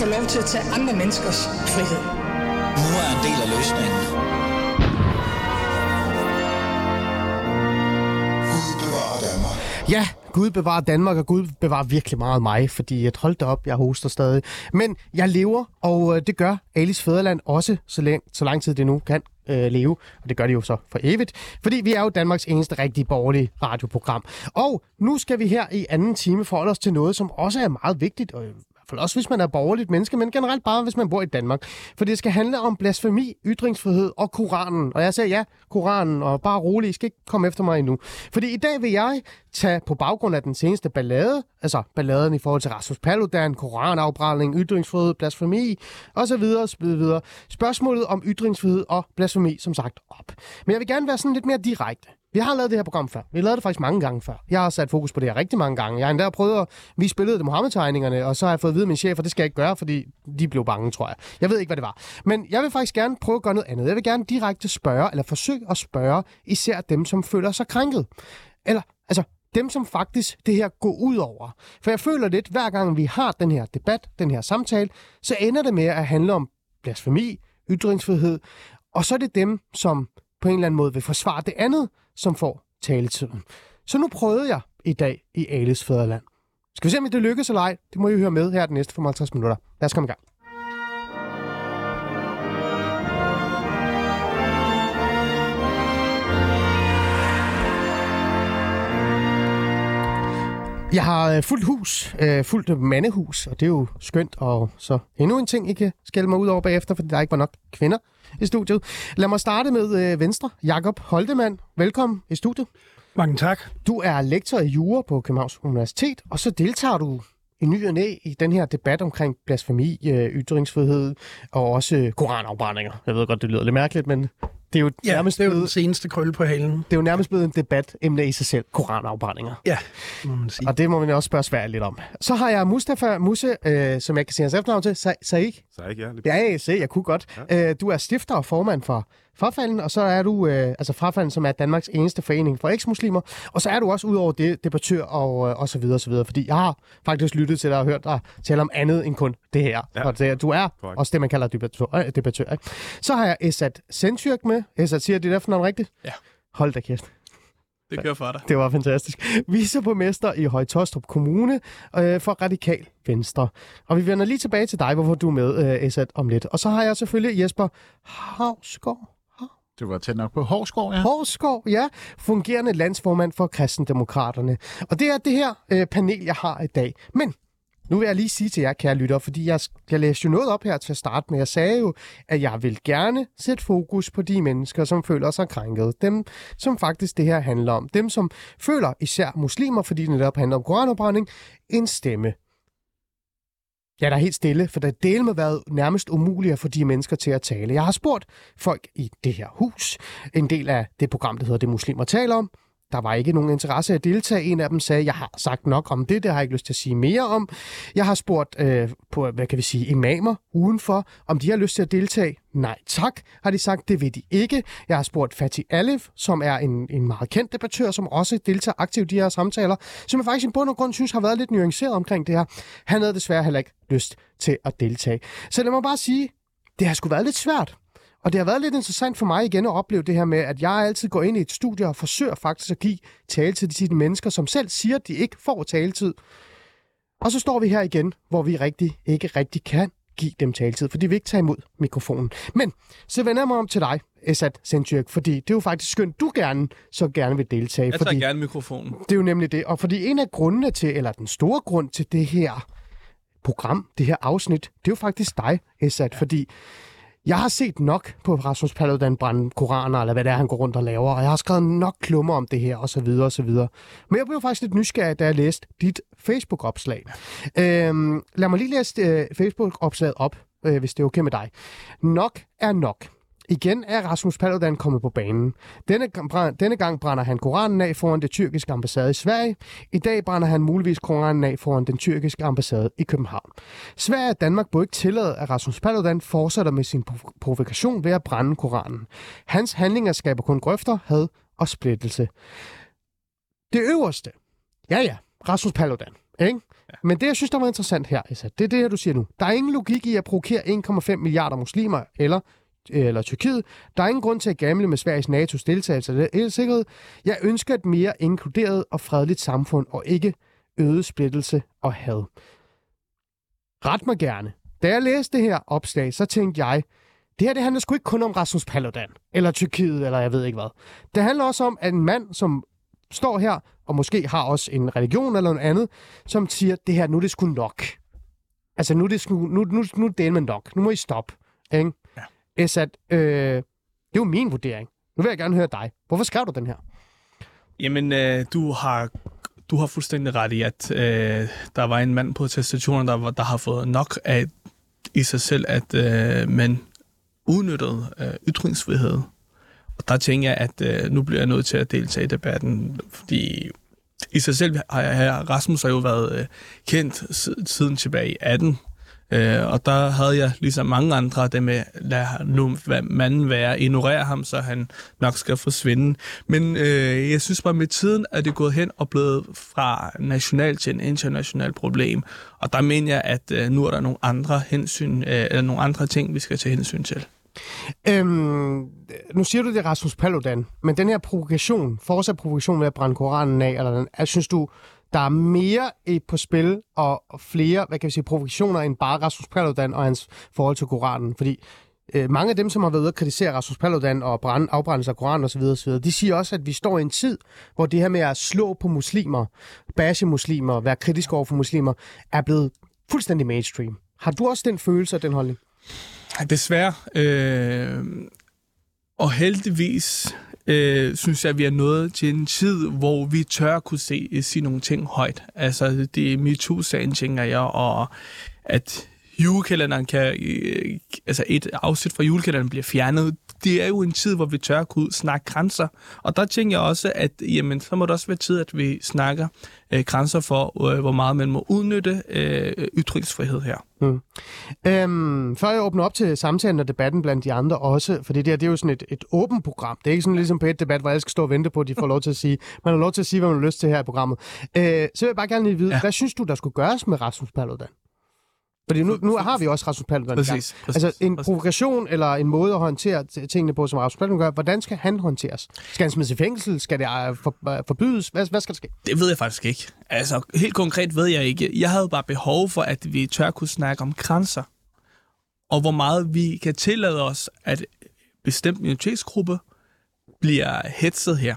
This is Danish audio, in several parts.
få lov til at tage andre menneskers frihed. Nu er en del af løsningen. Ja, Gud bevarer Danmark, og Gud bevarer virkelig meget mig, fordi at hold da op, jeg hoster stadig. Men jeg lever, og øh, det gør Alice Fæderland også, så, længe, så lang tid det nu kan øh, leve. Og det gør de jo så for evigt, fordi vi er jo Danmarks eneste rigtige borgerlige radioprogram. Og nu skal vi her i anden time forholde os til noget, som også er meget vigtigt, og fald også hvis man er borgerligt menneske, men generelt bare hvis man bor i Danmark. For det skal handle om blasfemi, ytringsfrihed og Koranen. Og jeg siger ja, Koranen, og bare rolig, I skal ikke komme efter mig endnu. Fordi i dag vil jeg tage på baggrund af den seneste ballade, altså balladen i forhold til Rasmus Paludan, koranafbrænding, ytringsfrihed, blasfemi osv. videre. Spørgsmålet om ytringsfrihed og blasfemi, som sagt, op. Men jeg vil gerne være sådan lidt mere direkte. Vi har lavet det her program før. Vi har lavet det faktisk mange gange før. Jeg har sat fokus på det her rigtig mange gange. Jeg har endda prøvet at Vi spillede det Mohammed-tegningerne, og så har jeg fået at vide af min chef, at det skal jeg ikke gøre, fordi de blev bange, tror jeg. Jeg ved ikke, hvad det var. Men jeg vil faktisk gerne prøve at gøre noget andet. Jeg vil gerne direkte spørge, eller forsøge at spørge, især dem, som føler sig krænket. Eller, altså, dem, som faktisk det her går ud over. For jeg føler lidt, hver gang vi har den her debat, den her samtale, så ender det med at handle om blasfemi, ytringsfrihed, og så er det dem, som på en eller anden måde vil forsvare det andet, som får taletiden. Så nu prøvede jeg i dag i Ales Fæderland. Skal vi se, om det lykkes eller ej? Det må I høre med her de næste 55 minutter. Lad os komme i gang. Jeg har øh, fuldt hus, øh, fuldt mandehus, og det er jo skønt. Og så endnu en ting, I kan skælde mig ud over bagefter, fordi der ikke var nok kvinder i studiet. Lad mig starte med øh, Venstre. Jakob Holdemann, velkommen i studiet. Mange tak. Du er lektor i jura på Københavns Universitet, og så deltager du i ny og næ i den her debat omkring blasfemi, øh, ytringsfrihed og også øh, koranafbrændinger. Jeg ved godt, det lyder lidt mærkeligt, men det er jo ja, nærmest det er jo blevet, den seneste krølle på halen. Det er jo nærmest blevet en debat emne i sig selv, koranafbrændinger. Ja, må man sige. Og det må man også spørge Sverige lidt om. Så har jeg Mustafa Musse, øh, som jeg kan sige hans efternavn til, Sa- Saik. Saik, ja. Ja, jeg, se, jeg kunne godt. Ja. Øh, du er stifter og formand for Frafalden, og så er du, øh, altså Frafalden, som er Danmarks eneste forening for eksmuslimer, og så er du også udover det debattør og, øh, og så videre, og så videre, fordi jeg har faktisk lyttet til dig og hørt dig tale om andet end kun det her. Ja. Og det, du er Korrekt. også det, man kalder debattør. Øh, debattør ikke? Så har jeg Esat Sentyrk med. Esat siger det efternavn rigtigt? Ja. Hold da kæft. Det kører for dig. Det var fantastisk. Viceborgmester i Højtostrup Kommune øh, for Radikal Venstre. Og vi vender lige tilbage til dig, hvorfor du er med, øh, Esat, om lidt. Og så har jeg selvfølgelig Jesper Havsgaard. Det var tæt nok på Hårskov, ja. Hårskov, ja, fungerende landsformand for Kristendemokraterne. Og det er det her øh, panel, jeg har i dag. Men nu vil jeg lige sige til jer, kære lytter, fordi jeg, jeg læste jo noget op her til at starte med. Jeg sagde jo, at jeg vil gerne sætte fokus på de mennesker, som føler sig krænket. Dem, som faktisk det her handler om. Dem, som føler, især muslimer, fordi det netop handler om koranopbrænding, en stemme. Ja, der er helt stille, for det del med været nærmest umuligt at få de mennesker til at tale. Jeg har spurgt folk i det her hus, en del af det program, der hedder Det Muslimer taler om. Der var ikke nogen interesse at deltage. En af dem sagde, jeg har sagt nok om det, det har jeg ikke lyst til at sige mere om. Jeg har spurgt øh, på, hvad kan vi sige, imamer udenfor, om de har lyst til at deltage. Nej tak, har de sagt, det vil de ikke. Jeg har spurgt Fatih Alef, som er en, en meget kendt debattør, som også deltager aktivt i de her samtaler, som jeg faktisk i bund og grund synes har været lidt nuanceret omkring det her. Han havde desværre heller ikke lyst til at deltage. Så lad mig bare sige, det har sgu været lidt svært. Og det har været lidt interessant for mig igen at opleve det her med, at jeg altid går ind i et studie og forsøger faktisk at give taletid til de mennesker, som selv siger, at de ikke får taletid. Og så står vi her igen, hvor vi rigtig ikke rigtig kan give dem taletid, fordi vi ikke tager imod mikrofonen. Men så vender jeg mig om til dig, Esat Sentyrk, fordi det er jo faktisk skønt, du gerne så gerne vil deltage. Jeg fordi tager gerne mikrofonen. det er jo nemlig det. Og fordi en af grundene til, eller den store grund til det her program, det her afsnit, det er jo faktisk dig, Esat, ja. fordi jeg har set nok på Rasmus Paludan brænde koraner, eller hvad det er, han går rundt og laver, og jeg har skrevet nok klummer om det her, og så videre, og så videre. Men jeg blev faktisk lidt nysgerrig, da jeg læste dit Facebook-opslag. Øhm, lad mig lige læse øh, Facebook-opslaget op, øh, hvis det er okay med dig. Nok er nok. Igen er Rasmus Paludan kommet på banen. Denne, denne gang brænder han Koranen af foran det tyrkiske ambassade i Sverige. I dag brænder han muligvis Koranen af foran den tyrkiske ambassade i København. Sverige og Danmark bør ikke tillade, at Rasmus Paludan fortsætter med sin prov- provokation ved at brænde Koranen. Hans handlinger skaber kun grøfter, had og splittelse. Det øverste. Ja, ja. Rasmus Paludan. Ikke? Ja. Men det, jeg synes, der var interessant her, Esat, det er det her, du siger nu. Der er ingen logik i at provokere 1,5 milliarder muslimer eller eller Tyrkiet. Der er ingen grund til at gamle med Sveriges NATO's deltagelse eller sikkerhed. Jeg ønsker et mere inkluderet og fredeligt samfund, og ikke øget splittelse og had. Ret mig gerne. Da jeg læste det her opslag, så tænkte jeg, det her det handler sgu ikke kun om Rasmus Paludan, eller Tyrkiet, eller jeg ved ikke hvad. Det handler også om, at en mand, som står her, og måske har også en religion eller noget andet, som siger, det her, nu er det sgu nok. Altså, nu er det, sgu, nu, nu, nu er det nok. Nu må I stoppe. Ikke? Esat, øh, det er jo min vurdering. Nu vil jeg gerne høre dig. Hvorfor skrev du den her? Jamen, øh, du har du har fuldstændig ret i, at øh, der var en mand på testationen, der, der har fået nok af i sig selv, at øh, man udnyttede øh, ytringsfrihed. Og der tænker jeg, at øh, nu bliver jeg nødt til at deltage i debatten, fordi i sig selv har jeg, Rasmus har jo været øh, kendt siden tilbage i 18, Øh, og der havde jeg ligesom mange andre det med, lad nu manden være, ignorere ham, så han nok skal forsvinde. Men øh, jeg synes bare, med tiden er det gået hen og blevet fra national til en international problem. Og der mener jeg, at øh, nu er der nogle andre hensyn, øh, eller nogle andre ting, vi skal tage hensyn til. Øhm, nu siger du det, Rasmus Paludan, men den her provokation, fortsat provokation ved at brænde Koranen af, eller den, jeg synes du, der er mere på spil og flere, hvad kan vi sige, provokationer end bare Rasmus Paludan og hans forhold til Koranen. Fordi øh, mange af dem, som har været ude at kritisere Rasmus Paludan og brænde, afbrændelse af Koranen osv., osv., de siger også, at vi står i en tid, hvor det her med at slå på muslimer, bashe muslimer, være kritisk over for muslimer, er blevet fuldstændig mainstream. Har du også den følelse og den holdning? Desværre. Øh, og heldigvis øh, synes jeg, at vi er nået til en tid, hvor vi tør kunne se, øh, sige nogle ting højt. Altså, det er MeToo-sagen, tænker jeg, og at julekalenderen kan, øh, altså et afsnit fra julekalenderen bliver fjernet. Det er jo en tid, hvor vi tør kunne snakke grænser. Og der tænker jeg også, at jamen, så må det også være tid, at vi snakker øh, grænser for, øh, hvor meget man må udnytte øh, ytringsfrihed her. Mm. Øhm, før jeg åbner op til samtalen og debatten blandt de andre også, for det der det er jo sådan et, et åbent program. Det er ikke sådan ligesom på et debat, hvor jeg skal stå og vente på, at de får lov til at sige. Man har lov til at sige, hvad man har lyst til her i programmet. Øh, så vil jeg bare gerne lige vide, ja. hvad synes du, der skulle gøres med Rasmus Paludan? Fordi nu, nu har vi også Rasmus Paludan præcis, præcis, Altså en præcis. provokation eller en måde at håndtere tingene på, som Rasmus Paludan gør, hvordan skal han håndteres? Skal han smides i fængsel? Skal det for, uh, forbydes? Hvad, hvad skal der ske? Det ved jeg faktisk ikke. Altså helt konkret ved jeg ikke. Jeg havde bare behov for, at vi tør kunne snakke om grænser. Og hvor meget vi kan tillade os, at bestemt minoritetsgruppe bliver hetset her.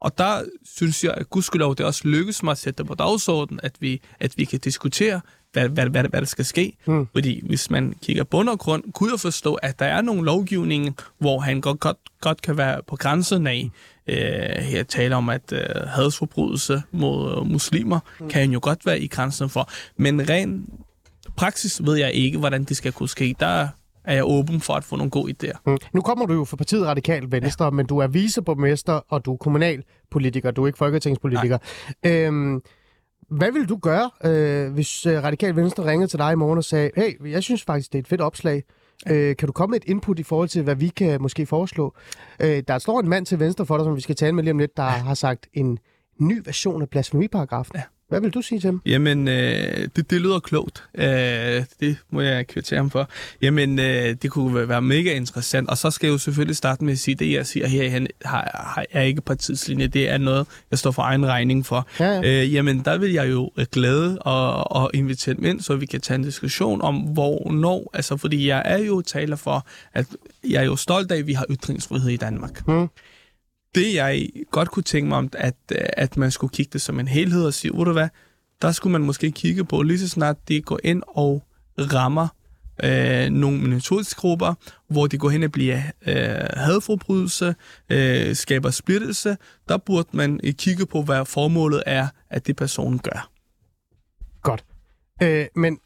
Og der synes jeg, at gudskelov, det også lykkes mig at sætte det på dagsordenen, at vi, at vi kan diskutere, hvad, hvad, hvad, hvad der skal ske. Mm. Fordi hvis man kigger bund og grund, kunne jeg forstå, at der er nogle lovgivninger, hvor han godt, godt, godt kan være på grænsen af. Øh, her taler om, at øh, hadsforbrydelse mod øh, muslimer mm. kan han jo godt være i grænsen for. Men ren praksis ved jeg ikke, hvordan det skal kunne ske. Der er jeg åben for at få nogle gode idéer. Mm. Nu kommer du jo fra partiet Radikal Venstre, ja. men du er viceborgmester, og du er kommunalpolitiker, du er ikke folketingspolitiker. Øhm, hvad vil du gøre, øh, hvis øh, Radikal Venstre ringede til dig i morgen og sagde, hey, jeg synes faktisk, det er et fedt opslag. Øh, kan du komme med et input i forhold til, hvad vi kan måske foreslå? Øh, der står en mand til venstre for dig, som vi skal tale med lige om lidt, der har sagt en ny version af blasfemiparagrafen. Ja. Hvad vil du sige til ham? Jamen, øh, det, det lyder klogt. Øh, det må jeg kvittere ham for. Jamen, øh, det kunne være mega interessant. Og så skal jeg jo selvfølgelig starte med at sige, det jeg siger her, han har, har, er ikke partiets linje. Det er noget, jeg står for egen regning for. Ja, ja. Øh, jamen, der vil jeg jo glæde og, og invitere dem ind, så vi kan tage en diskussion om, hvornår. Altså, fordi jeg er jo taler for, at jeg er jo stolt af, at vi har ytringsfrihed i Danmark. Hmm det, jeg godt kunne tænke mig om, at, at man skulle kigge det som en helhed og sige, du hvad, der skulle man måske kigge på, lige så snart de går ind og rammer øh, nogle minoritetsgrupper, hvor de går hen og bliver øh, hadforbrydelse, øh, skaber splittelse, der burde man kigge på, hvad formålet er, at det personen gør. Godt. Øh, men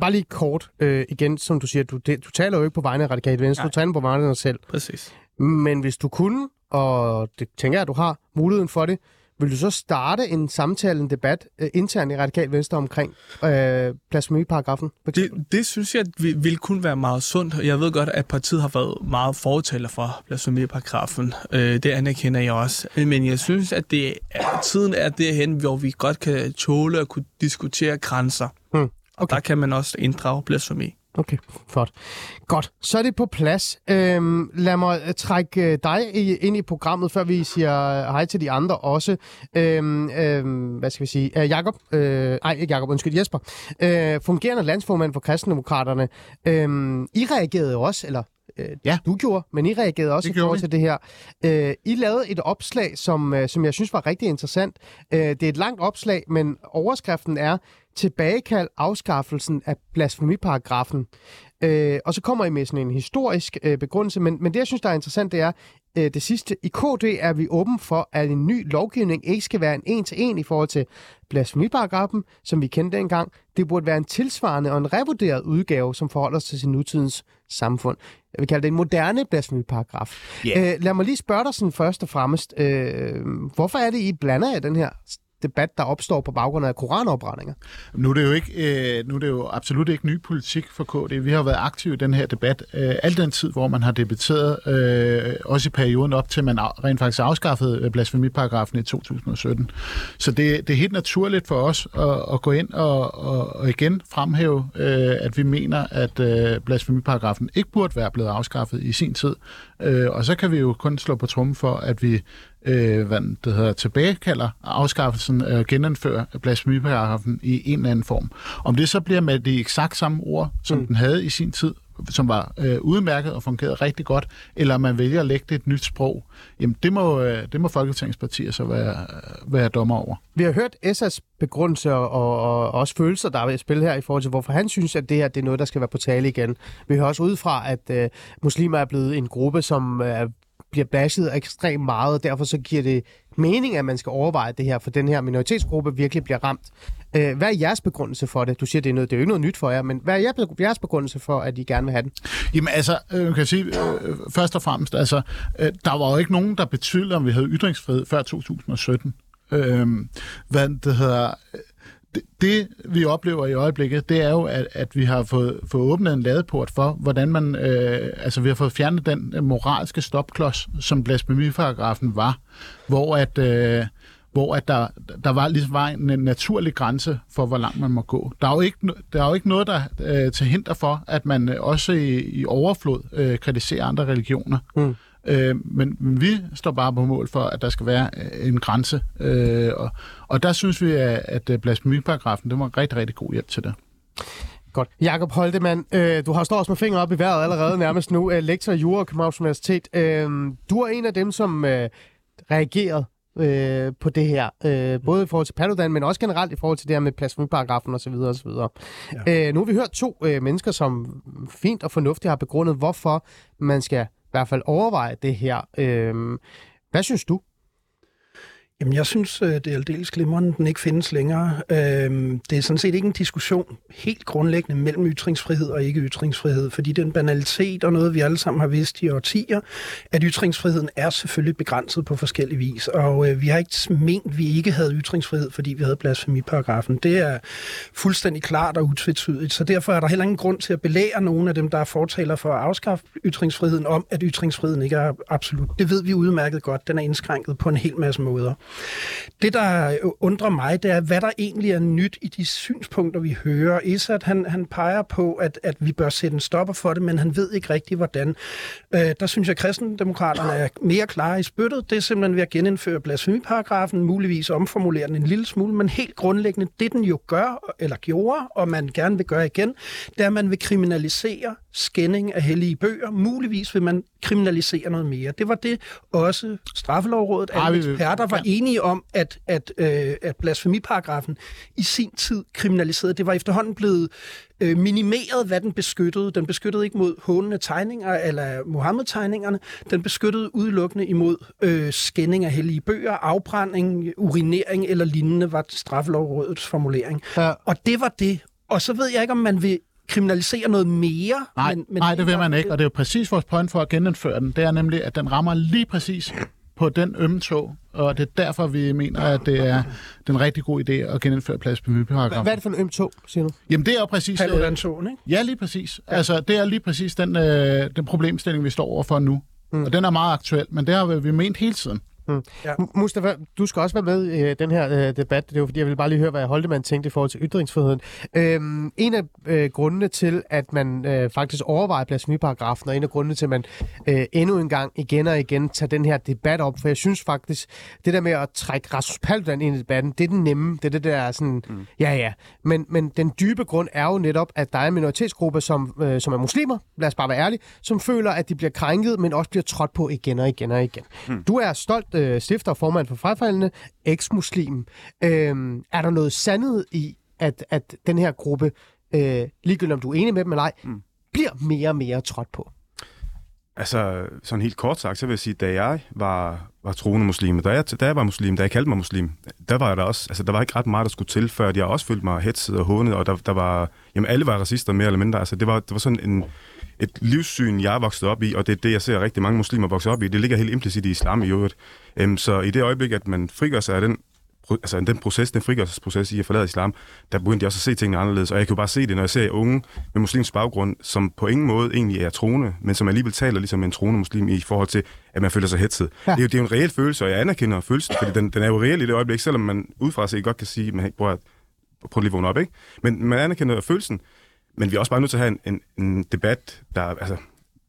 bare lige kort øh, igen, som du siger, du, det, du taler jo ikke på vegne af Radikale Venstre, Nej. du taler på vegne af dig selv. Præcis. Men hvis du kunne og det tænker jeg, at du har muligheden for det. vil du så starte en samtale, en debat øh, internt i Radikal Venstre omkring øh, blasfemiparagrafen? Det, det synes jeg vi- ville kunne være meget sundt. Jeg ved godt, at partiet har været meget fortaler for blasfemiparagrafen. Øh, det anerkender jeg også. Men jeg synes, at det er, tiden er derhen, hvor vi godt kan tåle at kunne diskutere grænser. Hmm. Og der kan man også inddrage blasfemi. Okay, flot. Godt, så er det på plads. Øhm, lad mig øh, trække øh, dig ind i programmet, før vi siger hej til de andre også. Øhm, øhm, hvad skal vi sige? Øh, Jakob, øh, nej ikke Jakob, undskyld, Jesper. Øh, fungerende landsformand for Kristendemokraterne. Øhm, I reagerede også, eller øh, Ja. du gjorde, men I reagerede også Det i forhold til det her. Øh, I lavede et opslag, som, øh, som jeg synes var rigtig interessant. Øh, det er et langt opslag, men overskriften er tilbagekald afskaffelsen af blasfemiparagrafen. Øh, og så kommer I med sådan en historisk øh, begrundelse, men, men det, jeg synes, der er interessant, det er, øh, det sidste. I KD er vi åben for, at en ny lovgivning ikke skal være en en-til-en i forhold til blasfemiparagrafen, som vi kendte dengang. Det burde være en tilsvarende og en revurderet udgave, som forholder sig til nutidens samfund. Jeg vil kalde det en moderne blasfemiparagraf. Ja. Øh, lad mig lige spørge dig sådan først og fremmest. Øh, hvorfor er det, I blander i den her debat, der opstår på baggrund af koranopbrændinger? Nu er det jo ikke, øh, nu er det jo absolut ikke ny politik for KD. Vi har været aktive i den her debat øh, al den tid, hvor man har debatteret, øh, også i perioden op til, man rent faktisk afskaffede øh, blasfemiparagrafen i 2017. Så det, det er helt naturligt for os at, at gå ind og, og, og igen fremhæve, øh, at vi mener, at øh, blasfemiparagrafen ikke burde være blevet afskaffet i sin tid. Øh, og så kan vi jo kun slå på trummen for, at vi øh, hvad det hedder, tilbagekalder afskaffelsen og øh, genindfører blasfemiparagrafen i en eller anden form. Om det så bliver med de eksakt samme ord, som mm. den havde i sin tid, som var øh, udmærket og fungerede rigtig godt, eller man vælger at lægge det et nyt sprog, jamen det må, øh, det må Folketingets partier så være, være dommer over. Vi har hørt Essas begrundelse og, og, og også følelser, der er i spil her i forhold til, hvorfor han synes, at det her det er noget, der skal være på tale igen. Vi hører også ud fra, at øh, muslimer er blevet en gruppe, som øh, bliver bashed ekstremt meget, og derfor så giver det mening, at man skal overveje det her, for den her minoritetsgruppe virkelig bliver ramt. Øh, hvad er jeres begrundelse for det? Du siger, det er, noget, det er jo ikke noget nyt for jer, men hvad er jeres begrundelse for, at I gerne vil have den? Jamen altså, øh, kan kan sige, øh, først og fremmest, altså, øh, der var jo ikke nogen, der betvivlede, om vi havde ytringsfrihed før 2017. Øh, hvad det hedder... Det, det, vi oplever i øjeblikket, det er jo, at, at vi har fået, fået åbnet en ladeport for, hvordan man... Øh, altså, vi har fået fjernet den moralske stopklods, som blasfemiparagrafen var, hvor at... Øh, hvor at der, der var, ligesom var en naturlig grænse for, hvor langt man må gå. Der er jo ikke, der er jo ikke noget, der øh, til hinder for, at man øh, også i, i overflod øh, kritiserer andre religioner. Mm. Øh, men, men vi står bare på mål for, at der skal være øh, en grænse. Øh, og, og der synes vi, at, at øh, blasfemiparagrafen, det var en rigtig, rigtig god hjælp til det. Godt. Jakob Holtemann, øh, du har stået også med fingre op i vejret allerede nærmest nu. Øh, lektor i Jura og Københavns Universitet. Øh, du er en af dem, som øh, reagerede øh, på det her. Øh, både i forhold til Paludan, men også generelt i forhold til det her med blasfemiparagrafen osv. osv. Ja. Øh, nu har vi hørt to øh, mennesker, som fint og fornuftigt har begrundet, hvorfor man skal i hvert fald overveje det her. Øh, hvad synes du? Jamen, jeg synes, øh, det er aldeles glimrende, den ikke findes længere. Øhm, det er sådan set ikke en diskussion helt grundlæggende mellem ytringsfrihed og ikke ytringsfrihed, fordi det banalitet og noget, vi alle sammen har vidst i årtier, at ytringsfriheden er selvfølgelig begrænset på forskellige vis. Og øh, vi har ikke ment, at vi ikke havde ytringsfrihed, fordi vi havde blasfemiparagrafen. Det er fuldstændig klart og utvetydigt, så derfor er der heller ingen grund til at belære nogen af dem, der er fortaler for at afskaffe ytringsfriheden, om at ytringsfriheden ikke er absolut. Det ved vi udmærket godt. Den er indskrænket på en hel masse måder. Det, der undrer mig, det er, hvad der egentlig er nyt i de synspunkter, vi hører. Esat, han, han peger på, at, at vi bør sætte en stopper for det, men han ved ikke rigtigt, hvordan. Øh, der synes jeg, at kristendemokraterne er mere klare i spyttet. Det er simpelthen ved at genindføre blasfemiparagrafen, muligvis omformulere den en lille smule, men helt grundlæggende, det den jo gør, eller gjorde, og man gerne vil gøre igen, det er, at man vil kriminalisere skænding af hellige bøger. Muligvis vil man kriminalisere noget mere. Det var det også straffelovrådet, alle eksperter var ja. enige om, at, at, øh, at blasfemiparagrafen i sin tid kriminaliserede. Det var efterhånden blevet øh, minimeret, hvad den beskyttede. Den beskyttede ikke mod hånende tegninger eller Mohammed-tegningerne. Den beskyttede udelukkende imod øh, skænding af hellige bøger, afbrænding, urinering eller lignende, var straffelovrådets formulering. Ja. Og det var det. Og så ved jeg ikke, om man vil kriminalisere noget mere. Nej, men, men nej, det vil man ikke, og det er jo præcis vores point for at genindføre den. Det er nemlig, at den rammer lige præcis på den ømme tog, og det er derfor, vi mener, at det er den rigtig gode idé at genindføre blasfemiparagrafen. Hvad er det for en øm tog, siger du? Jamen, det er jo præcis... øh, Paludan-togen, ikke? Ja, lige præcis. Ja. Altså, det er lige præcis den, øh, den problemstilling, vi står overfor nu. Mm. Og den er meget aktuel, men det har vi ment hele tiden. Ja. M- Mustafa, du skal også være med i øh, den her øh, debat. Det var fordi, jeg ville bare lige høre, hvad Holdemann tænkte i forhold til ytringsfriheden. Øhm, en af øh, grundene til, at man øh, faktisk overvejer blasfemiparagrafen, og en af grundene til, at man øh, endnu en gang igen og igen tager den her debat op, for jeg synes faktisk, det der med at trække Rasmus Paludan ind i debatten, det er den nemme, det er det der sådan, mm. ja ja. Men, men den dybe grund er jo netop, at der er en minoritetsgruppe, som, øh, som er muslimer, lad os bare være ærlige, som føler, at de bliver krænket, men også bliver trådt på igen og igen og igen. Mm. Du er stolt øh, stifter og formand for frafaldende, eks-muslim. Øhm, er der noget sandhed i, at, at den her gruppe, øh, ligegyldigt om du er enig med dem eller ej, mm. bliver mere og mere trådt på? Altså, sådan helt kort sagt, så vil jeg sige, da jeg var, var troende muslim, da jeg, da jeg var muslim, da jeg kaldte mig muslim, der var der også, altså der var ikke ret meget, der skulle til, før jeg også følte mig hetset og hånet, og der, der var, jamen alle var racister mere eller mindre, altså det var, det var sådan en, et livssyn, jeg voksede op i, og det er det, jeg ser rigtig mange muslimer vokse op i. Det ligger helt implicit i islam i øvrigt. Øhm, så i det øjeblik, at man frigør sig af den, altså den proces, den frigørelsesproces i at forlade islam, der begyndte jeg også at se tingene anderledes. Og jeg kan jo bare se det, når jeg ser unge med muslimsk baggrund, som på ingen måde egentlig er troende, men som alligevel taler ligesom en troende muslim i forhold til, at man føler sig hetset. Ja. Det, er jo, det er jo en reel følelse, og jeg anerkender følelsen, fordi den, den er jo reel i det øjeblik, selvom man udefra sig godt kan sige, man prøver at prøv lige at vågne op, ikke? Men man anerkender følelsen, men vi er også bare nødt til at have en, en, en debat, der, altså,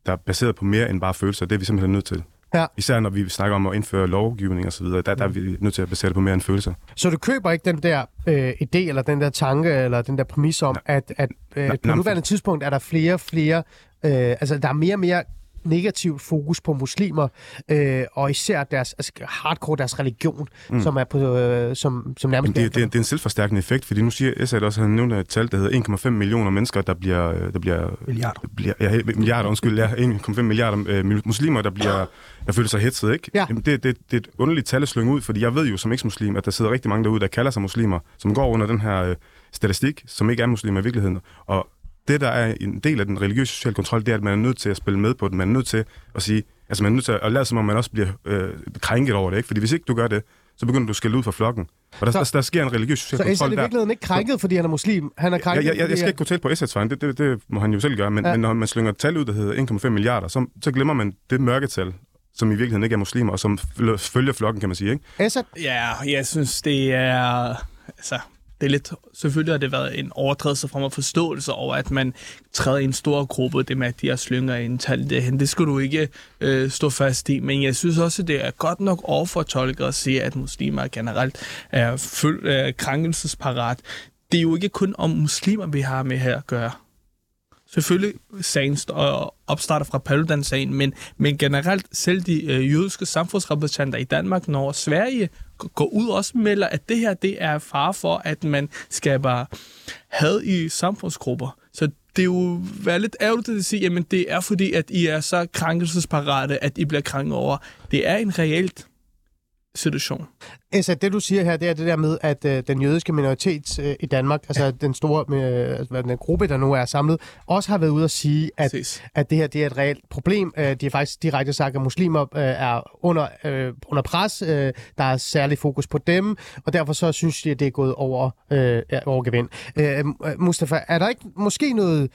der er baseret på mere end bare følelser. Det er vi simpelthen nødt til. Ja. Især når vi snakker om at indføre lovgivning og så videre, der, der er vi nødt til at basere det på mere end følelser. Så du køber ikke den der øh, idé, eller den der tanke, eller den der præmis om, at, at øh, Nej, på nej, nuværende tidspunkt er der flere og flere, øh, altså der er mere og mere negativt fokus på muslimer, øh, og især deres altså, hardcore, deres religion, mm. som er på, øh, som, som nærmest... Det, det, det er en selvforstærkende effekt, fordi nu siger Esad også, at han nævner et tal, der hedder 1,5 millioner mennesker, der bliver... Der bliver Milliarder. Bliver, ja, milliarder, undskyld, ja, 1,5 milliarder øh, muslimer, der bliver der føler sig hetset, ikke? Ja. Jamen, det, det, det er et underligt tal at slynge ud, fordi jeg ved jo som eks-muslim, at der sidder rigtig mange derude, der kalder sig muslimer, som går under den her øh, statistik, som ikke er muslimer i virkeligheden. Og det, der er en del af den religiøse sociale kontrol, det er, at man er nødt til at spille med på den. Man er nødt til at sige, altså man er nødt til at lade som om, man også bliver øh, krænket over det, ikke? Fordi hvis ikke du gør det, så begynder du at skælde ud fra flokken. Og der, Så- der, der, sker en religiøs social Så Esad er kontrol i der. virkeligheden ikke krænket, fordi han er muslim. Han er Jeg, krænket, jeg, jeg, jeg fordi skal ikke gå tæt på Essads vejen, det, det, det må han jo selv gøre, men, Ja. men når man slynger et tal ud, der hedder 1,5 milliarder, så, så glemmer man det mørketal, som i virkeligheden ikke er muslimer, og som følger- følger flokken, kan man sige. Ikke? Esad, Ja, jeg synes, det er... Altså, det er lidt... Selvfølgelig har det været en overtrædelse fra mig forståelse over, at man træder i en stor gruppe, det med, at de her slynger en tal derhen. Det skulle du ikke øh, stå fast i. Men jeg synes også, det er godt nok overfortolket at sige, at muslimer generelt er fuld, øh, krænkelsesparat. Det er jo ikke kun om muslimer, vi har med her at gøre. Selvfølgelig sagen og opstarter fra Paludan-sagen, men, men generelt selv de øh, jødiske samfundsrepræsentanter i Danmark, når Sverige går ud og også melder, at det her det er far for, at man skaber had i samfundsgrupper. Så det er jo være lidt ærgerligt at sige, jamen det er fordi, at I er så krænkelsesparate, at I bliver krænket over. Det er en reelt situation. Esad, det du siger her, det er det der med, at øh, den jødiske minoritet øh, i Danmark, altså den store øh, altså, den gruppe, der nu er samlet, også har været ude at sige, at, at det her det er et reelt problem. Øh, de har faktisk direkte sagt, at muslimer øh, er under, øh, under pres. Øh, der er særlig fokus på dem, og derfor så synes de, at det er gået over, øh, ja, over gevind. Øh, Mustafa, er der ikke måske noget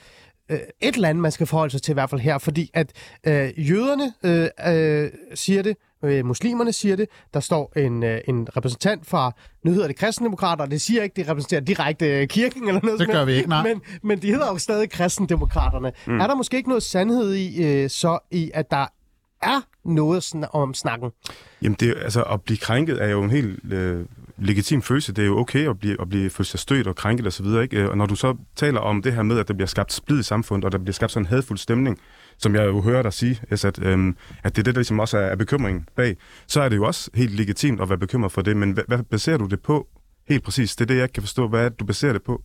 øh, et andet, man skal forholde sig til i hvert fald her, fordi at øh, jøderne øh, øh, siger det, øh, muslimerne siger det, der står en, øh, en repræsentant fra, nu hedder det kristendemokrater, og det siger ikke, det repræsenterer direkte øh, kirken eller noget Det gør vi ikke, nej. Men, men de hedder jo stadig kristendemokraterne. Mm. Er der måske ikke noget sandhed i, øh, så i, at der er noget sn- om snakken? Jamen, det, er- altså, at blive krænket er jo en helt øh, legitim følelse. Det er jo okay at blive, at blive føle sig stødt og krænket osv. Og når du så taler om det her med, at der bliver skabt splid i samfundet, og der bliver skabt sådan en hadfuld stemning, som jeg jo hører dig sige, Esad, at, øhm, at det er det, der ligesom også er, er bekymringen bag, så er det jo også helt legitimt at være bekymret for det. Men hvad, hvad baserer du det på helt præcis? Det er det, jeg ikke kan forstå. Hvad er det, du baserer det på?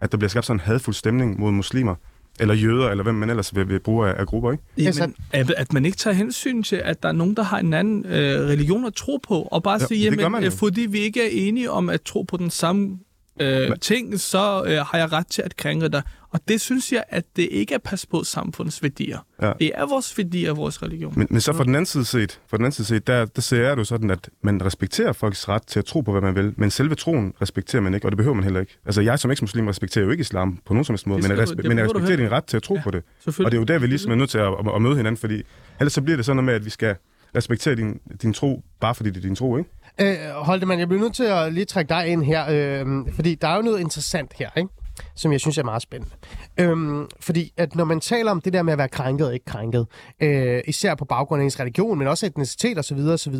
At der bliver skabt sådan en hadfuld stemning mod muslimer, eller jøder, eller hvem man ellers vil, vil bruge af, af grupper, ikke? Altså- Jamen, at, at man ikke tager hensyn til, at der er nogen, der har en anden øh, religion at tro på, og bare Ja, sige, jamen, øh, fordi vi ikke er enige om at tro på den samme øh, ting, så øh, har jeg ret til at krænke dig. Og det synes jeg, at det ikke er pas på samfundets værdier. Ja. Det er vores værdier og vores religion. Men, men så fra den anden side set, fra den anden side set der, der ser jeg det jo sådan, at man respekterer folks ret til at tro på, hvad man vil, men selve troen respekterer man ikke, og det behøver man heller ikke. Altså jeg som eks-muslim respekterer jo ikke islam på nogen som helst måde, men respe- det men jeg respekterer din ret til at tro Ja, på det. Og det er jo der, vi ligesom er nødt til at, at, at møde hinanden, fordi ellers så bliver det sådan noget med, at vi skal respektere din, din tro, bare fordi det er din tro, ikke? Øh, Holdemann, jeg bliver nødt til at lige trække dig ind her, øh, fordi der er jo noget interessant her, ikke? som jeg synes er meget spændende. Øhm, fordi at når man taler om det der med at være krænket og ikke krænket, øh, især på baggrund af ens religion, men også etnicitet osv., osv.,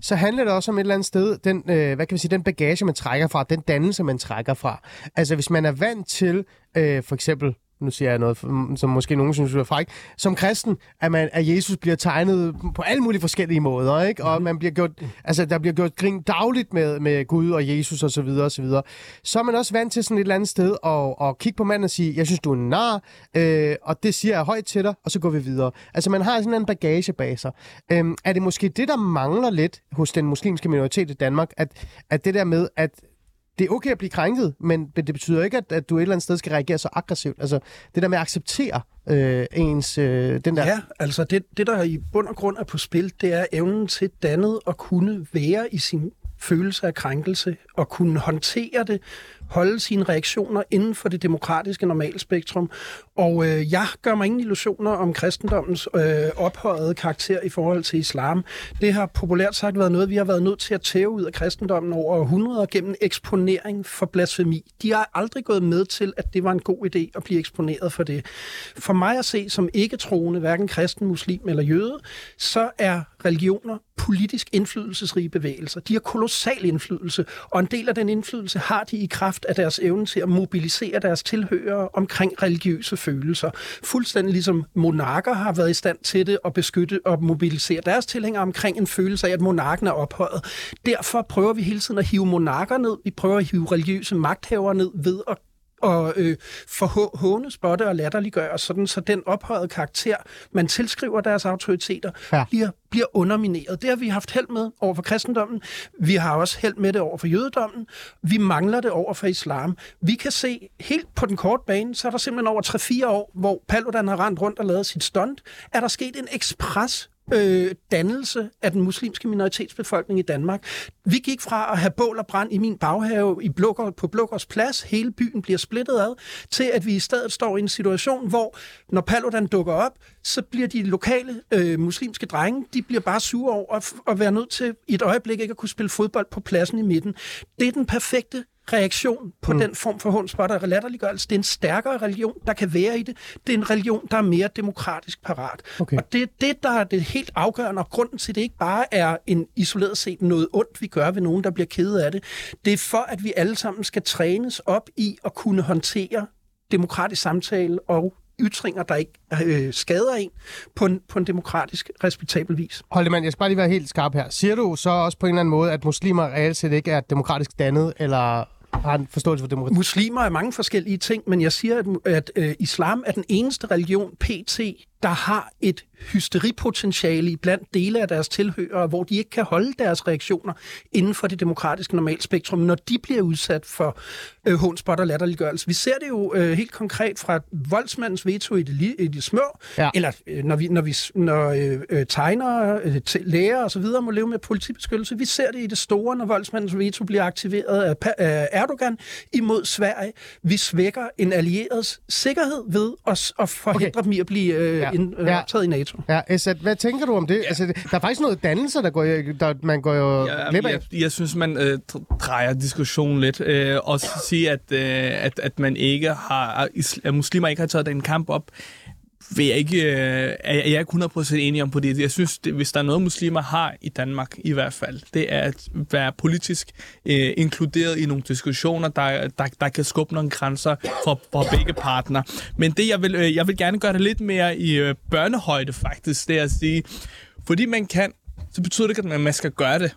så handler det også om et eller andet sted, den, øh, hvad kan vi sige, den bagage, man trækker fra, den dannelse, man trækker fra. Altså hvis man er vant til, øh, for eksempel, nu siger jeg noget, som måske nogen synes er fræk, som kristen, at, man, at Jesus bliver tegnet på alle mulige forskellige måder, ikke? Og man bliver gjort, altså, der bliver gjort grin dagligt med, med Gud og Jesus og så videre og så videre. Så er man også vant til sådan et eller andet sted at, at kigge på manden og sige, jeg synes, du er en nar, øh, og det siger jeg højt til dig, og så går vi videre. Altså, man har sådan en bagage bag sig. Øhm, er det måske det, der mangler lidt hos den muslimske minoritet i Danmark, at, at det der med, at det er okay at blive krænket, men det betyder ikke, at, at du et eller andet sted skal reagere så aggressivt. Altså, det der med at acceptere øh, ens... Øh, den der... Ja, altså det, det, der i bund og grund er på spil, det er evnen til dannet at kunne være i sin følelse af krænkelse og kunne håndtere det, holde sine reaktioner inden for det demokratiske normalspektrum. Og øh, jeg gør mig ingen illusioner om kristendommens øh, ophøjede karakter i forhold til islam. Det har populært sagt været noget, vi har været nødt til at tæve ud af kristendommen over århundreder gennem eksponering for blasfemi. De har aldrig gået med til, at det var en god idé at blive eksponeret for det. For mig at se som ikke troende, hverken kristen, muslim eller jøde, så er religioner politisk indflydelsesrige bevægelser. De har kolossal indflydelse, og en del af den indflydelse har de i kraft af deres evne til at mobilisere deres tilhørere omkring religiøse følelser. Fuldstændig ligesom monarker har været i stand til det at beskytte og mobilisere deres tilhængere omkring en følelse af, at monarken er ophøjet. Derfor prøver vi hele tiden at hive monarker ned. Vi prøver at hive religiøse magthavere ned ved at og øh, forhåne, spotte og latterliggøre, sådan så den ophøjede karakter, man tilskriver deres autoriteter, Ja. bliver, bliver undermineret. Det har vi haft held med over for kristendommen. Vi har også held med det over for jødedommen. Vi mangler det over for islam. Vi kan se helt på den korte bane, så er der simpelthen over 3-4 år, hvor Paludan har rendt rundt og lavet sit stunt, er der sket en ekspres øh, dannelse af den muslimske minoritetsbefolkning i Danmark. Vi gik fra at have bål og brand i min baghave i Blågård, på Blågårds plads, hele byen bliver splittet ad, til at vi i stedet står i en situation, hvor når Paludan dukker op, så bliver de lokale øh, muslimske drenge, de bliver bare sure over at, at være nødt til i et øjeblik ikke at kunne spille fodbold på pladsen i midten. Det er den perfekte reaktion på mm. den form for håndspot og latterliggørelse. Det er en stærkere religion, der kan være i det. Det er en religion, der er mere demokratisk parat. Okay. Og det er det, der er det helt afgørende, og grunden til, det ikke bare er en isoleret set noget ondt, vi gør ved nogen, der bliver kede af det. Det er for, at vi alle sammen skal trænes op i at kunne håndtere demokratisk samtale og ytringer, der ikke øh, skader en på en, på en demokratisk, respektabel vis. Holdemann, jeg skal bare lige være helt skarp her. Siger du så også på en eller anden måde, at muslimer reelt set ikke er demokratisk dannet, eller har en forståelse for demokrati? Muslimer er mange forskellige ting, men jeg siger, at, at øh, islam er den eneste religion, PT, der har et hysteripotentiale i blandt dele af deres tilhørere, hvor de ikke kan holde deres reaktioner inden for det demokratiske normalspektrum, når de bliver udsat for øh, hånspot og latterliggørelse. Vi ser det jo øh, helt konkret fra voldsmandens veto i det, i det små, Ja. eller øh, når, vi, når, vi, når øh, øh, tegnere, øh, til læger og så videre må leve med politibeskyttelse. Vi ser det i det store, når voldsmandens veto bliver aktiveret af, af Erdogan imod Sverige. Vi svækker en alliereds sikkerhed ved at, at forhindre okay. dem i at blive øh, Ja. Ja. ind, øh, Ja. optaget i NATO. Ja, Esat, hvad tænker du om det? Ja. Altså, der er faktisk noget dannelse, der, går, der man går jo Ja, glip af. jeg, jeg synes, man øh, dr- drejer diskussionen lidt. Øh, og så sige, at, øh, at, at man ikke har, at muslimer ikke har taget den kamp op, vil jeg ikke, øh, er jeg er ikke 100% enig om på det. Jeg synes, det, hvis der er noget, muslimer har i Danmark i hvert fald, det er at være politisk øh, inkluderet i nogle diskussioner, der, der, der kan skubbe nogle grænser for, for begge partner. Men det, jeg vil, øh, jeg vil gerne gøre det lidt mere i øh, børnehøjde faktisk, det er at sige, fordi man kan, så betyder det ikke, at man skal gøre det.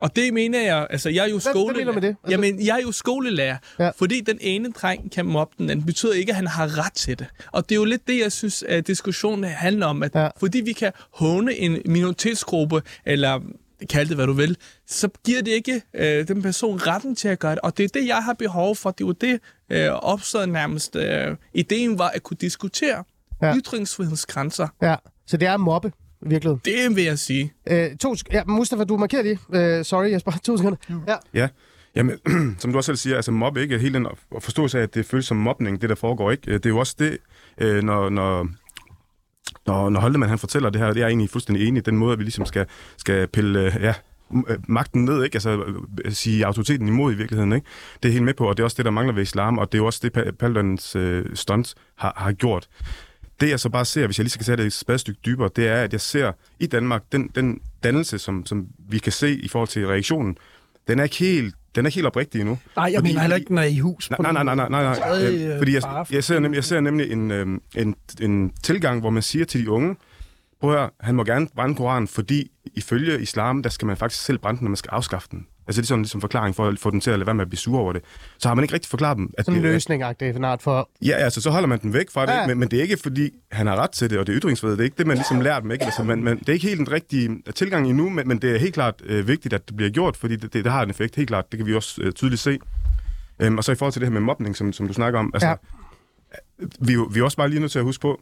Og det mener jeg, altså jeg er jo hvad skolelærer. du med det? Altså- Jamen, jeg er jo skolelærer. Ja. Fordi den ene dreng kan mobbe den anden, betyder ikke, at han har ret til det. Og det er jo lidt det, jeg synes, at diskussionen handler om. At Ja. Fordi vi kan håne en minoritetsgruppe, eller kald det hvad du vil, så giver det ikke øh, den person retten til at gøre det. Og det er det, jeg har behov for. Det er jo det, øh, opstod nærmest. Øh, ideen var at kunne diskutere Ja. ja. ytringsfrihedens grænser. Ja, så det er mobbe, virkelig. Det vil jeg sige. Øh, to, ja, Mustafa, du markerer lige. Øh, sorry, Jesper. To sekunder. Ja. Ja, Jamen, som du også selv siger, altså mobbe ikke hele den forståelse af, at det føles som mobning, det der foregår, ikke? Det er jo også det, øh, når, når, når, når Holdemann han fortæller det her, det er jeg egentlig fuldstændig enig i, den måde, at vi ligesom skal, skal pille, øh, ja, øh, magten ned, ikke? Altså sige autoriteten imod i virkeligheden, ikke? Det er helt med på, og det er også det, der mangler ved islam, og det er jo også det, Pa- Paludans øh, stunt har, har gjort. Det jeg så bare ser, hvis jeg lige skal sætte det et spadestykke dybere, det er, at jeg ser i Danmark, den, den dannelse, som, som vi kan se i forhold til reaktionen, den er ikke helt, den er ikke helt oprigtig endnu. Nej, jeg Fordi- mener heller ikke, den er i hus. Nej, nej, nej, nej, nej, nej. Stadig, Øh, Fordi jeg, jeg, ser nemlig, jeg ser nemlig en, øh, en, en tilgang, hvor man siger til de unge, prøv at høre, han må gerne brænde Koranen, fordi ifølge islam, der skal man faktisk selv brænde den, når man skal afskaffe den. Altså det er sådan ligesom forklaring for at få den til at lade være med at blive sur over det. Så har man ikke rigtig forklaret dem, at Sådan en løsning, det for... Ja, altså, så holder man den væk fra det, Ja. men, men det er ikke, fordi han har ret til det, og det er ytringsfrihed. Det er ikke det, man ligesom lærer dem, ikke? Altså, man, man, det er ikke helt den rigtige tilgang endnu, men, men det er helt klart øh, vigtigt, at det bliver gjort, fordi det, det, det har en effekt, helt klart. Det kan vi også øh, tydeligt se. Øhm, og så i forhold til det her med mobning, som, som du snakker om, altså, Ja. ja. vi, vi er også bare lige nødt til at huske på,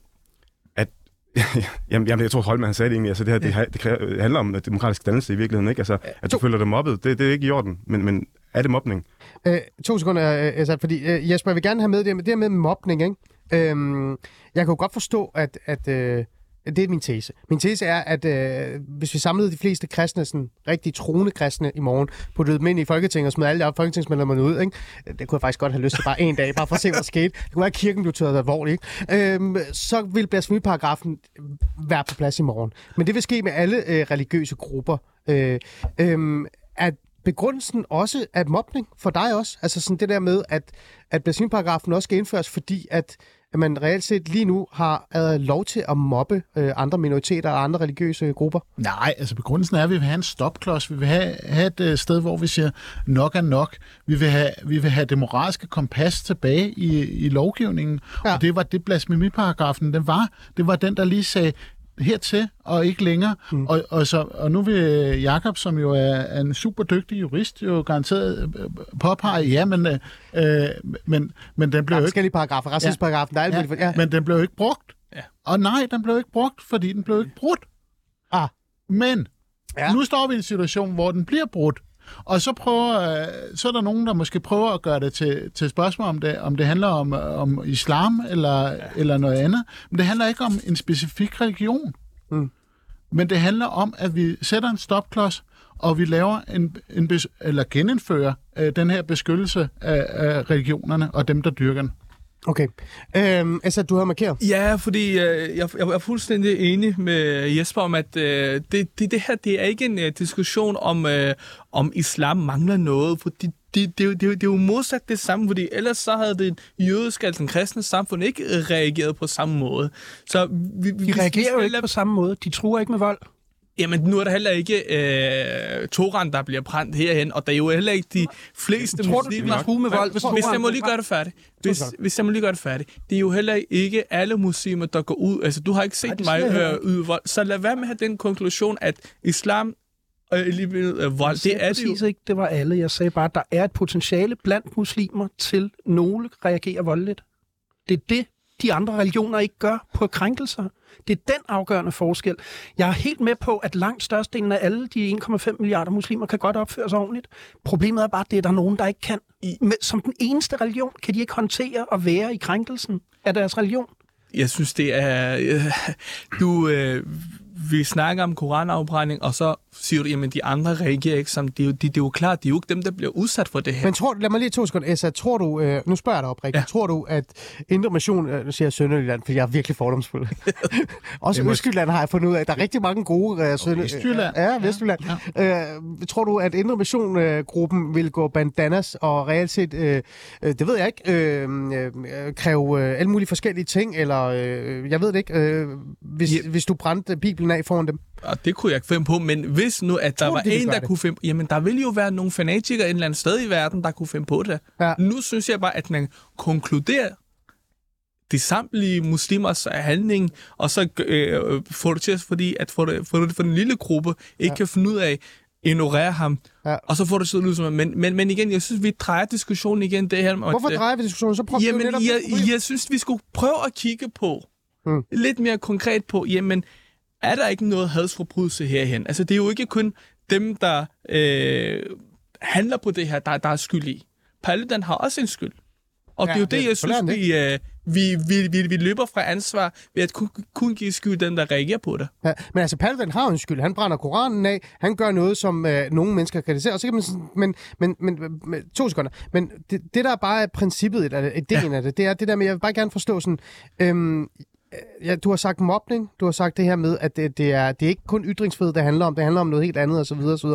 jamen, jamen, jeg tror, Holman han sagde det egentlig, altså det her, det, det, kræver, det handler om øh, demokratisk dannelse i virkeligheden, ikke? Altså, at du føler dig mobbet, det, det er ikke i orden, men, men er det mobning? Øh, to sekunder, øh, fordi øh, Jesper, jeg vil gerne have med det, det her med mobning, ikke? Øhm, jeg kan jo godt forstå, at, at øh, det er min tese. Min tese er, at øh, hvis vi samlede de fleste kristne, sådan rigtig troende kristne i morgen, puttede dem ind i Folketinget og smed alle de folketingsmedlemmerne ud, ikke? det kunne jeg faktisk godt have lyst til bare en dag, bare for at se, hvad der skete. Det kunne være, at kirken blev taget alvorligt. Ikke? Øhm, så vil blasfemiparagrafen være på plads i morgen. Men det vil ske med alle øh, religiøse grupper. Øh, øh, at begrundelsen også at mobning for dig også? Altså sådan det der med, at, at blasfemiparagrafen også skal indføres, fordi at, at man reelt set lige nu har øh, lov til at mobbe øh, andre minoriteter og andre religiøse grupper? Nej, altså begrundelsen er, at vi vil have en stopklods. Vi vil have, have et øh, sted, hvor vi siger, nok er nok. Vi vil have, vi vil have det moralske kompas tilbage i, i lovgivningen. Ja. Og det var det blasfemiparagrafen, den var. Det var den, der lige sagde, hertil og ikke længere. Mm. Og, og, så, og nu vil Jakob, som jo er, er en super dygtig jurist, jo garanteret øh, påpege, ja, men, øh, øh, men, men den blev jo ikke forskellige paragrafer. Racismeparagrafen, der er Ja. Ja. Men den blev jo ikke brugt. Ja. Og nej, den blev ikke brugt, fordi den blev ikke brudt. Ah. Men Ja. ja. nu står vi i en situation, hvor den bliver brudt. Og så, prøver, øh, så er der nogen, der måske prøver at gøre det til, til spørgsmål, om det, om det handler om, om islam eller, ja. eller noget andet. Men det handler ikke om en specifik religion. Mm. Men det handler om, at vi sætter en stopklods, og vi laver en, en eller genindfører øh, den her beskyttelse af, af religionerne og dem, der dyrker den. Okay. Øhm, altså, du har markeret. Ja, fordi øh, jeg, jeg er fuldstændig enig med Jesper om, at øh, det, det, det her det er ikke en øh, diskussion om, øh, om islam mangler noget, fordi det, det, det, er jo- det, er jo- modsat det samme, fordi ellers så havde det jødiske, altså den kristne samfund ikke reageret på samme måde. Så vi, vi, De reagerer jo ikke på samme måde. De truer ikke med vold. Jamen, nu er der heller ikke øh, Toran, der bliver brændt herhen, og der er jo heller ikke de fleste Tror du, muslimer... truer med vold, hvis hvis jeg må lige gøre det færdigt. Hvis, hvis jeg må lige gøre det færdigt. Det er jo heller ikke alle muslimer, der går ud... Altså, du har ikke set det mig øh, yde vold. Så lad være med at have den konklusion, at islam og øh, vold, det er det jo. ikke, det var alle. Jeg sagde bare, at der er et potentiale blandt muslimer til, nogle reagerer voldeligt. Det er det, de andre religioner ikke gør på krænkelser. Det er den afgørende forskel. Jeg er helt med på, at langt størstedelen af alle de 1,5 milliarder muslimer kan godt opføre sig ordentligt. Problemet er bare, at det er der nogen, der ikke kan. I, som den eneste religion kan de ikke håndtere at være i krænkelsen af deres religion. Jeg synes, det er... Øh, du... Øh, vi snakker om koranafbrænding, og så siger du, jamen de andre reagerer ikke som det er jo, de, det er jo klart, det er jo ikke dem, der bliver udsat for det her. Men tror, lad mig lige to sekunder. Esa, tror du, øh, nu spørger jeg dig oprigtigt, ja. Ja. tror du, at Indre Mission, øh, nu siger jeg Sønderjylland, fordi jeg er virkelig fordomsfuld. Også Det må- Østjylland har jeg fundet ud af. Der er rigtig mange gode øh, Sønder... Vestjylland. Ja, Vestjylland. Ja. Øh, tror du, at Indre Mission-gruppen vil gå bandanas og reelt set, øh, øh, det ved jeg ikke, øh, øh, kræve øh, alle mulige forskellige ting, eller øh, jeg ved det ikke, øh, hvis, Ja. hvis du brændte Bibelen af foran dem? Og det kunne jeg ikke finde på, men hvis nu, at der Tror var de en, der det? kunne finde jamen der vil jo være nogle fanatikere et eller andet sted i verden, der kunne finde på det. Ja. Nu synes jeg bare, at man konkluderer de samtlige muslimers handling, og så øh, får det til, fordi at for, det, for, det, for den lille gruppe ikke ja. kan finde ud af, ignorere ham, Ja. og så får det sådan ud som, men, men, men igen, jeg synes, vi drejer diskussionen igen det her. Hvorfor drejer vi diskussionen? Så prøv Jamen, jeg, jeg synes, vi skulle prøve at kigge på, mm. lidt mere konkret på, jamen, er der ikke noget hadsforbrydelse herhen? Altså, det er jo ikke kun dem, der øh, handler på det her, der, der er skyld i. Paludan har også en skyld. Og ja, det er jo det, jeg synes, er vi, øh, vi, vi, vi, vi løber fra ansvar ved at kun, kun give skyld den, der reagerer på det. Ja, men altså, Paludan har jo en skyld. Han brænder Koranen af. Han gør noget, som øh, nogle mennesker kritiserer. Og så kan man sådan, men, men, men, men, to sekunder. Men det, det, der bare er princippet, eller ideen ja. af det, det er det der med, jeg vil bare gerne forstå sådan, øhm, ja, du har sagt mobning, du har sagt det her med, at det, det, er, det er ikke kun ytringsfrihed, det handler om, det handler om noget helt andet osv. osv.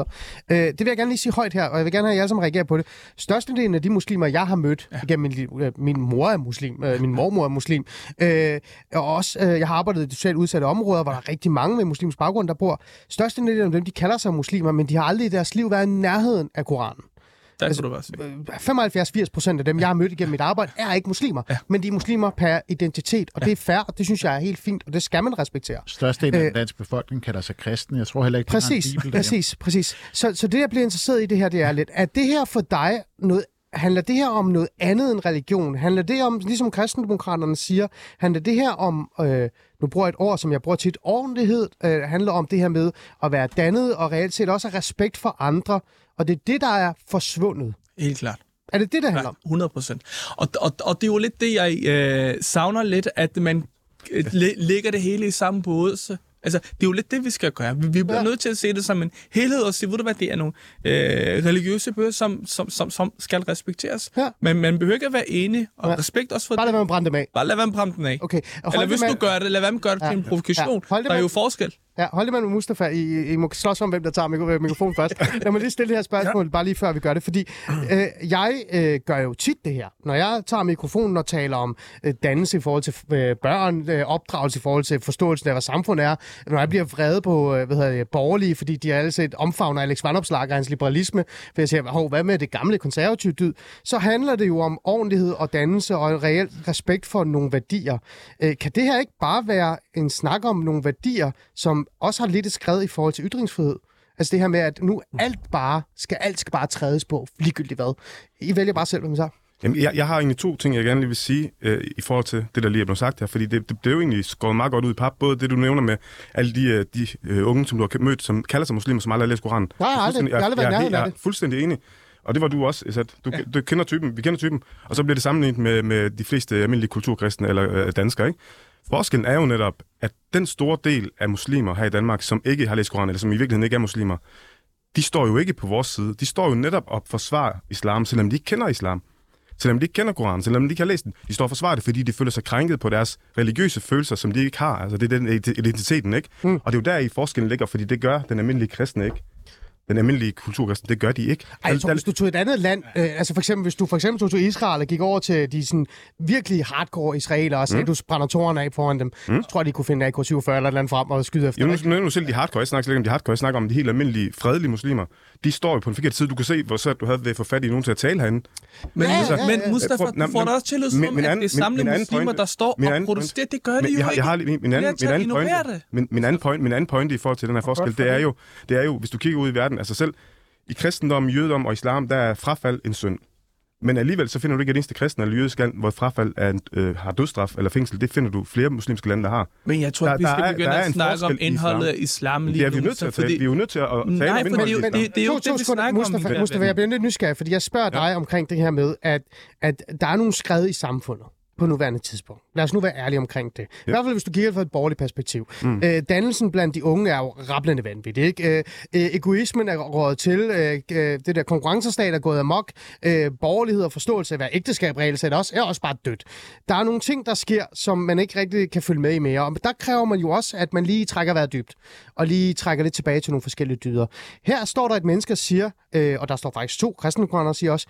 Øh, det vil jeg gerne lige sige højt her, og jeg vil gerne have, alle sammen reagerer på det. Størstedelen af de muslimer, jeg har mødt ja. igennem min liv, øh, min mor er muslim, øh, min mormor er muslim, øh, og også, øh, jeg har arbejdet i socialt udsatte områder, hvor der er rigtig mange med muslims baggrund, der bor. Størstedelen af dem, de kalder sig muslimer, men de har aldrig i deres liv været i nærheden af Koranen. Der altså, du bare sige. 75-80 procent af dem, jeg har mødt igennem mit arbejde, er ikke muslimer. Ja. Men de er muslimer per identitet, og ja. det er fair, og det synes jeg er helt fint, og det skal man respektere. Størstedelen af den danske befolkning kalder sig kristen. Jeg tror heller ikke, præcis, de har en bibel Præcis, præcis. Så, så det, jeg bliver interesseret i det her, det er lidt, er det her for dig noget Handler det her om noget andet end religion? Handler det om, ligesom kristendemokraterne siger, handler det her om, øh, nu bruger jeg et ord, som jeg bruger tit, ordentlighed, øh, handler om det her med at være dannet, og reelt set også have respekt for andre, og det er det, der er forsvundet. Helt klart. Er det det, der handler om? 100 procent. Og, og, og det er jo lidt det, jeg øh, savner lidt, at man øh, lægger det hele i samme båd. Så. Altså, det er jo lidt det, vi skal gøre. Vi, vi bliver ja. nødt til at se det som en helhed og sige, ved du hvad, det er nogle øh, religiøse bøger, som, som, som, som skal respekteres. Ja. Men man behøver ikke at være enig, og ja. respekt også for Bare lad være med at brænde dem af. Bare lad være med at brænde dem af. Okay. Eller hvis du gør det, lad være med at gøre det ja. til en provokation. Ja. Der er jo forskel. Ja, hold det med Mustafa. I, I må slås om, hvem der tager mikro- mikrofonen først. Lad mig lige stille det her spørgsmål, ja. bare lige før vi gør det. Fordi øh, jeg øh, gør jo tit det her. Når jeg tager mikrofonen og taler om øh, dannelse i forhold til øh, børn, øh, opdragelse i forhold til forståelsen af, hvad samfund er. Når jeg bliver vrede på øh, hvad hedder det, borgerlige, fordi de alle set omfavner Alex Vandopslag og hans liberalisme, for jeg siger, Hov, hvad med det gamle konservative dyd? Så handler det jo om ordentlighed og dannelse og en reel respekt for nogle værdier. Øh, kan det her ikke bare være en snak om nogle værdier, som også har lidt et skred i forhold til ytringsfrihed. Altså det her med, at nu alt bare skal, alt skal bare trædes på, ligegyldigt hvad. I vælger bare selv, hvad man så. Jamen, jeg, jeg har egentlig to ting, jeg gerne lige vil sige øh, i forhold til det, der lige er blevet sagt her, fordi det, det, er jo egentlig skåret meget godt ud i pap, både det, du nævner med alle de, øh, de øh, unge, som du har mødt, som kalder sig muslimer, som aldrig har læst Koranen. Nej, jeg aldrig, jeg, jeg, aldrig været jeg, jeg, jeg er fuldstændig enig. Og det var du også, Isat. Du, ja. du kender typen, vi kender typen. Og så bliver det sammenlignet med, med de fleste almindelige kulturkristne eller øh, danskere, ikke? Forskellen er jo netop, at den store del af muslimer her i Danmark, som ikke har læst Koranen, eller som i virkeligheden ikke er muslimer, de står jo ikke på vores side. De står jo netop op for svar islam, selvom de ikke kender islam. Selvom de ikke kender Koranen, selvom de ikke har læst den. De står for svar det, fordi de føler sig krænket på deres religiøse følelser, som de ikke har. Altså det er den identiteten, ikke? Mm. Og det er jo der i forskellen ligger, fordi det gør den almindelige kristne ikke den almindelige kulturkristen, det gør de ikke. Ej, jeg tror, hvis du tog et andet land, øh, altså for eksempel, hvis du for eksempel tog til Israel og gik over til de sådan virkelig hardcore israelere og sagde, mm. du brænder tårerne af foran dem, mm. så tror jeg, de kunne finde AK-47 eller et eller andet frem og skyde efter. Jo, nu, nu, nu selv de hardcore, jeg snakker ikke om de hardcore, jeg snakker om de helt almindelige, fredelige muslimer. De står jo på en forkert side. Du kan se, hvor svært du havde ved at få fat i nogen til at tale herinde. Men, ja, ja, ja. men Mustafa, du får da også tillid som, at det er samlede muslimer, der står og protesterer. Det gør de jo ikke. Jeg har min anden, min anden pointe, min, min anden point, min anden pointe i forhold til den her forskel, det er jo, det er jo, hvis du kigger ud i verden, altså selv i kristendom, jødedom og islam, der er frafald en synd. Men alligevel så finder du ikke et eneste kristen eller jødisk land, hvor frafald er, øh, har dødstraf eller fængsel. Det finder du flere muslimske lande, der har. Men jeg tror, der, vi skal begynde at snakke om indholdet af islam lige vi er nødt til at tale. Fordi... Vi er jo nødt til at tale Nej, om indholdet det, det, det, er jo det, vi snakker Mustafa, om. Mustafa, jeg bliver lidt nysgerrig, fordi jeg spørger ja. dig omkring det her med, at, at der er nogle skred i samfundet på nuværende tidspunkt. Lad os nu være ærlige omkring det. I hvert fald, hvis du kigger fra et borgerligt perspektiv. Mm. Øh, dannelsen blandt de unge er jo rablende vanvittig. Ikke? Øh, øh, egoismen er rådet til. Øh, øh, det der konkurrencestat er gået amok. Øh, borgerlighed og forståelse af, hvad ægteskab reelt er også, er også bare dødt. Der er nogle ting, der sker, som man ikke rigtig kan følge med i mere. Og der kræver man jo også, at man lige trækker vejret dybt. Og lige trækker lidt tilbage til nogle forskellige dyder. Her står der et menneske, der siger, øh, og der står faktisk to kristendemokrater, der siger også,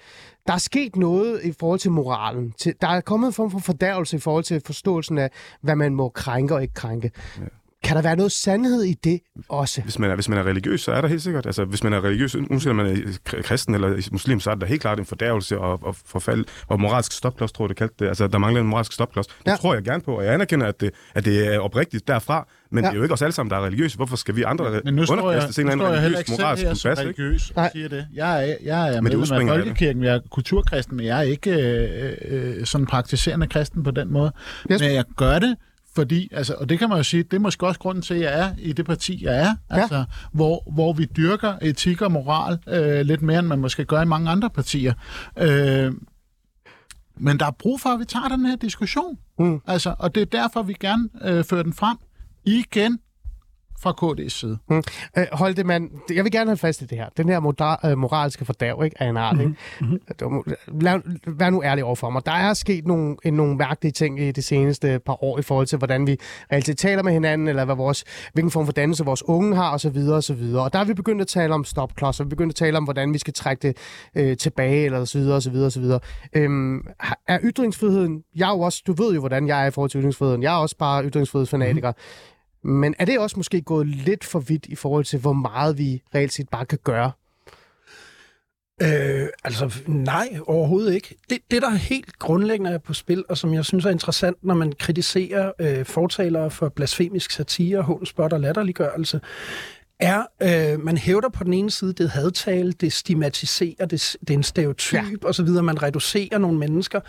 der er sket noget i forhold til moralen. Til, der er kommet en form for fordærvelse i forhold til forståelsen af, hvad man må krænke og ikke krænke. Ja kan der være noget sandhed i det også? Hvis man, er, hvis man er religiøs, så er der helt sikkert. Altså, hvis man er religiøs, uanset om man er kristen eller muslim, så er der helt klart en fordærvelse og, og forfald og moralsk stopklods, tror jeg, det kaldte det. Altså, der mangler en moralsk stopklods. Det Ja. tror jeg gerne på, og jeg anerkender, at det, at det er oprigtigt derfra, men Ja. det er jo ikke os alle sammen, der er religiøse. Hvorfor skal vi andre Men nu jeg, underkastes en eller jeg anden religiøs moralsk kompas, ikke? religiøs og Nej. siger det. Jeg er, jeg er det medlem af. Folkekirken, jeg er kulturkristen, men jeg er ikke øh, øh, sådan praktiserende kristen på den måde. Yes. Men jeg gør det, fordi, altså, og det kan man jo sige, det er måske også grunden til, at jeg er i det parti, jeg er, Ja. altså, hvor, hvor vi dyrker etik og moral øh, lidt mere, end man måske gør i mange andre partier. Øh, men der er brug for, at vi tager den her diskussion. Mm. Altså, og det er derfor, vi gerne øh, fører den frem igen fra KD's side. Mm. Øh, Holte, man, jeg vil gerne holde fast i det her. Den her moder, øh, moralske fordærv, ikke, af en art. Ikke? Mm-hmm. Lad, vær nu ærlig overfor mig. Der er sket nogle, en, nogle mærkelige ting i de seneste par år i forhold til, hvordan vi reelt taler med hinanden, eller hvad vores, hvilken form for dannelse vores unge har, osv. Og, så videre. og der er vi begyndt at tale om stopklodser, vi er begyndt at tale om, hvordan vi skal trække det øh, tilbage, eller så videre, og så videre, og så videre. Øhm, er ytringsfriheden, jeg er jo også, du ved jo, hvordan jeg er i forhold til ytringsfriheden, jeg er også bare ytringsfrihedsfanatiker, men er det også måske gået lidt for vidt i forhold til, hvor meget vi reelt set bare kan gøre? Øh, altså, nej, overhovedet ikke. Det, det, der er helt grundlæggende er på spil, og som jeg synes er interessant, når man kritiserer øh, fortalere for blasfemisk satire, hånspot og latterliggørelse, er, øh, man hævder på den ene side, det hadtale, det stigmatiserer, det, det er en stereotyp ja. osv., man reducerer nogle mennesker.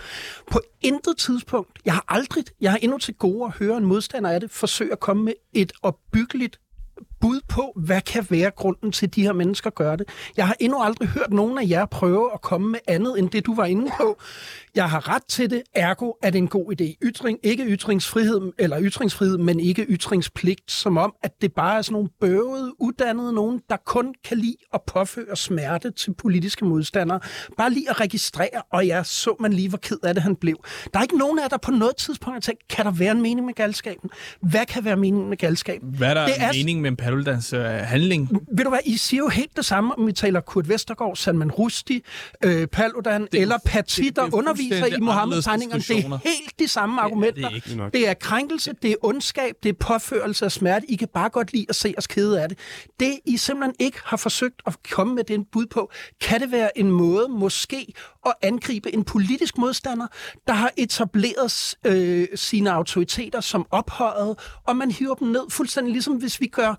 På intet tidspunkt, jeg har aldrig, jeg har endnu til gode at høre en modstander af det, forsøge at komme med et opbyggeligt bud på, hvad kan være grunden til, at de her mennesker gør det. Jeg har endnu aldrig hørt nogen af jer prøve at komme med andet end det, du var inde på. Jeg har ret til det, ergo er det en god idé. Ytring, ikke ytringsfrihed, eller ytringsfrihed, men ikke ytringspligt, som om, at det bare er sådan nogle bøvede, uddannede nogen, der kun kan lide at påføre smerte til politiske modstandere. Bare lige at registrere, og jeg så man lige, hvor ked af det han blev. Der er ikke nogen af jer, der på noget tidspunkt har tænkt, kan der være en mening med galskaben? Hvad kan være meningen med galskaben? Hvad er der Det er- mening med en Paludans øh, handling? Ved du hvad, I siger jo helt det samme, om vi taler Kurt Vestergaard, Salman Rushdie, øh, Paludan er eller det- det er der underviser i Mohammed-tegningerne. Det er helt de samme argumenter. ikke. Det er nok. Det er krænkelse, det er ondskab, det er påførelse af smerte. I kan bare godt lide at se os kede af det. Det, I simpelthen ikke har forsøgt at komme med den bud på, kan det være en måde måske at angribe en politisk modstander, der har etableret øh, sine autoriteter som ophøjet, og man hiver dem ned fuldstændig ligesom hvis vi gør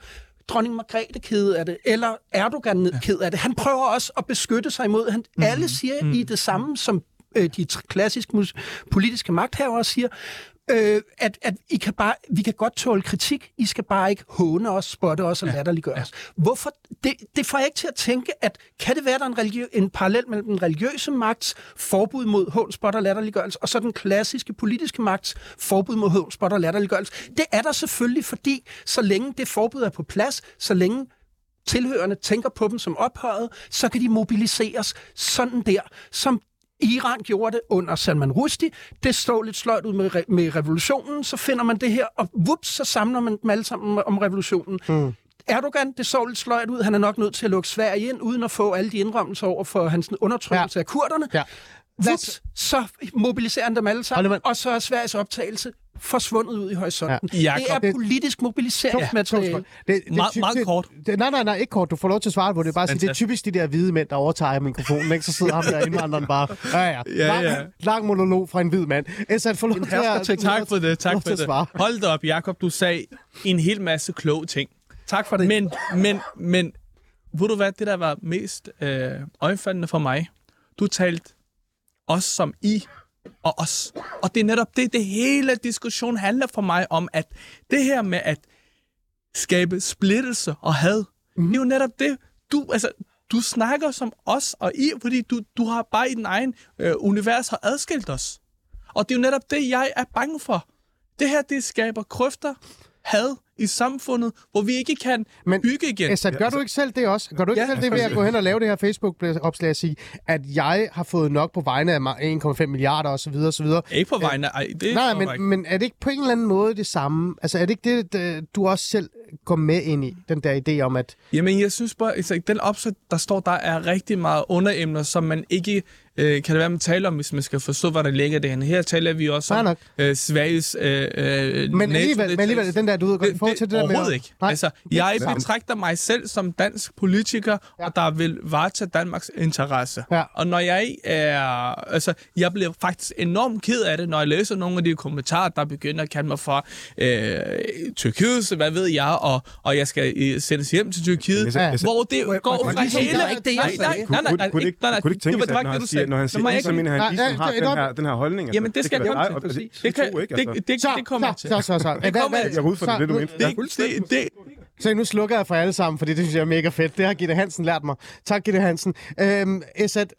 dronning Margrethe ked af det, eller Erdogan ja. ked af det. Han prøver også at beskytte sig imod. Han, mm. Alle siger mm. i det samme, som øh, de klassiske politiske magthavere siger, øh, at, at I kan bare, vi kan godt tåle kritik, I skal bare ikke håne os, spotte os og latterliggøre os. Hvorfor? Det, det får jeg ikke til at tænke, at kan det være, der er en, religiø- en parallel mellem den religiøse magts forbud mod hån, spot og latterliggørelse, og så den klassiske politiske magts forbud mod hån, spot og latterliggørelse? Det er der selvfølgelig, fordi så længe det forbud er på plads, så længe tilhørende tænker på dem som ophøjet, så kan de mobiliseres sådan der, som Iran gjorde det under Salman Rushdie. Det står lidt sløjt ud med, re- med revolutionen, så finder man det her, og vups, så samler man dem alle sammen om revolutionen. Mm. Erdogan, det så lidt sløjt ud. Han er nok nødt til at lukke Sverige ind, uden at få alle de indrømmelser over for hans undertrykkelse ja. af kurderne. Ja. Vups, så mobiliserer han dem alle sammen, og så er Sveriges optagelse forsvundet ud i horisonten. Ja. Ja. Det er politisk mobiliseringsmateriale. Det, det, det, Meget- ty- meget kort. Det, nej, nej, nej, ikke kort. Du får lov til at svare på det. Bare sige, det er typisk de der hvide mænd, der overtager mikrofonen, ikke? Så sidder ham der indvandreren bare. Ja, ja. Ja, lang, ja. lang monolog fra en hvid mand. Esat, få lov til at... Tak for det, tak for det. svare. Hold da op, Jakob, du sagde en hel masse kloge ting. Tak for det. Men, men, men, ved du hvad, det der var mest øh, øjenfaldende for mig? Du talte os som I og os. Og det er netop det, det hele diskussion handler for mig om, at det her med at skabe splittelse og had, mm. det er jo netop det, du, altså, du snakker som os og I, fordi du, du har bare i din egen øh, univers har adskilt os. Og det er jo netop det, jeg er bange for. Det her, det skaber krøfter, had i samfundet, hvor vi ikke kan Men- bygge igen. Esat, gør du ikke selv det også? Gør du ikke Ja, selv det ved at gå hen og lave det her Facebook-opslag og sige, at jeg har fået nok på vegne af mig 1,5 milliarder osv. osv. Ikke på vegne af... Ej, det Nej, men, ikke. men er det ikke på en eller anden måde det samme? Altså, er det ikke det, det, du også selv går med ind i, den der idé om, at... Jamen, jeg synes bare, altså, den opsæt, der står, der er rigtig meget underemner, som man ikke øh, kan det være, man taler om, hvis man skal forstå, hvad der ligger derinde. Her taler vi også Nej om nok. øh, Sveriges øh, øh, Men alligevel, men alligevel den der, du ved godt, i forhold til det, der med... Ikke. Nej. Altså, jeg betragter mig selv som dansk politiker, ja. og der vil varetage Danmarks interesse. Ja. Og når jeg er... Altså, jeg bliver faktisk enormt ked af det, når jeg læser nogle af de kommentarer, der begynder at kalde mig for øh, Tyrkiet, hvad ved jeg, og, og jeg skal øh, sendes hjem til Tyrkiet, Ja. hvor det går fra hele... det var ikke det, jeg nej, nej, sagde. nej, nej, nej, Kunne det ikke, det tænkes, det var at ikke når det, han du siger, sagde. når han siger, så ikke- mener han, ligesom nej, har det- den det- her, den her holdning. Altså, Jamen, det skal det være jo præcis. det, Det kan- det- Altså, det- det kommer jeg så, til. så, så, så. Det kommer jeg jeg går ud fra Så, det, det du nu- mente. Det, det, det, Så nu slukker jeg for alle sammen, fordi det synes jeg er mega fedt. Det har Gitte Hansen lært mig. Tak, Gitte Hansen. Øhm, Esat,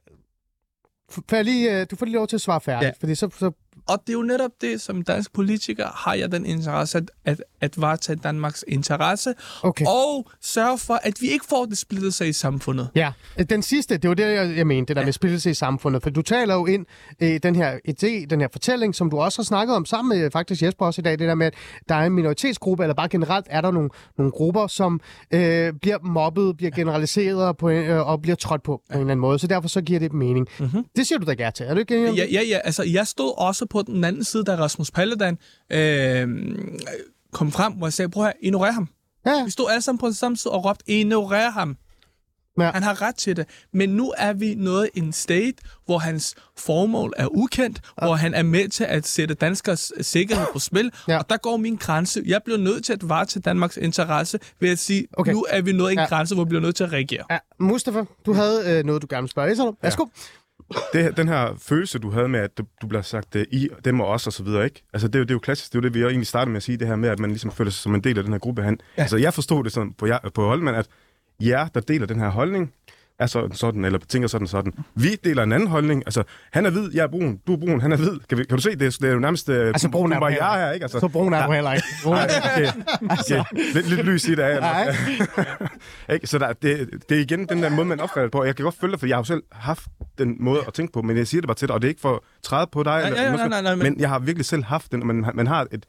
jeg lige, øh, du får lige lov til at svare færdigt. Ja. fordi så, så Og det er jo netop det, som dansk politiker har jeg den interesse, at, at, at varetage Danmarks interesse, Okay. og sørge for, at vi ikke får det splittet sig i samfundet. Ja, den sidste, det var det, jeg, jeg mente, det der ja. med splittelse i samfundet. For du taler jo ind i den her idé, den her fortælling, som du også har snakket om sammen med faktisk Jesper også i dag, det der med, at der er en minoritetsgruppe, eller bare generelt er der nogle, nogle grupper, som øh, bliver mobbet, bliver generaliseret på, øh, og bliver trådt på på en eller anden måde. Så derfor så giver det mening. Mm-hmm. Det siger du da gerne til. Er du ikke enig Ja, ja, ja, altså jeg stod også på den anden side, da Rasmus Paludan øh, kom frem, hvor jeg sagde, prøv at høre, ignorer ham. Ja, Vi stod alle sammen på den samme side og råbte, ignorer ham. Ja. Han har ret til det. Men nu er vi nået i en state, hvor hans formål er ukendt, hvor han er med til at sætte danskers sikkerhed på spil, Ja. ja. og der går min grænse. Jeg bliver nødt til at vare til Danmarks interesse ved at sige, Okay. nu er vi nået i en Ja. ja. grænse, hvor vi bliver nødt til at reagere. ja. Mustafa, du havde øh, noget, du gerne vil spørge om. Værsgo. Det, den her følelse, du havde med, at du, du bliver sagt uh, I, dem og os og så videre, ikke? Altså, det, er jo- det er jo klassisk. Det er jo det, vi egentlig startede med at sige, det her med, at man ligesom føler sig som en del af den her gruppe. Han, ja. Altså, jeg forstod det sådan på, på Holman, at jer, der deler den her holdning, er sådan, sådan, eller tænker sådan sådan. Vi deler en anden holdning. Altså, han er hvid, jeg er brun, du er brun, han er hvid. Kan, vi, kan du se, det, er- det er jo nærmest uh, Altså, brun er du heller ikke. her, ikke? Altså, Så brun er du heller ikke. Er- Okay, okay. Lidt, lidt lys i det af. Nej. ikke? Så der, det, det er igen den der måde, man opfatter det på. Jeg kan godt følge dig, for jeg har jo selv haft den måde at tænke på, men jeg siger det bare til dig, og det er ikke for at træde på dig. Ja, eller, ja, nej, nej, men... men- men jeg har virkelig selv haft den, og man, man har et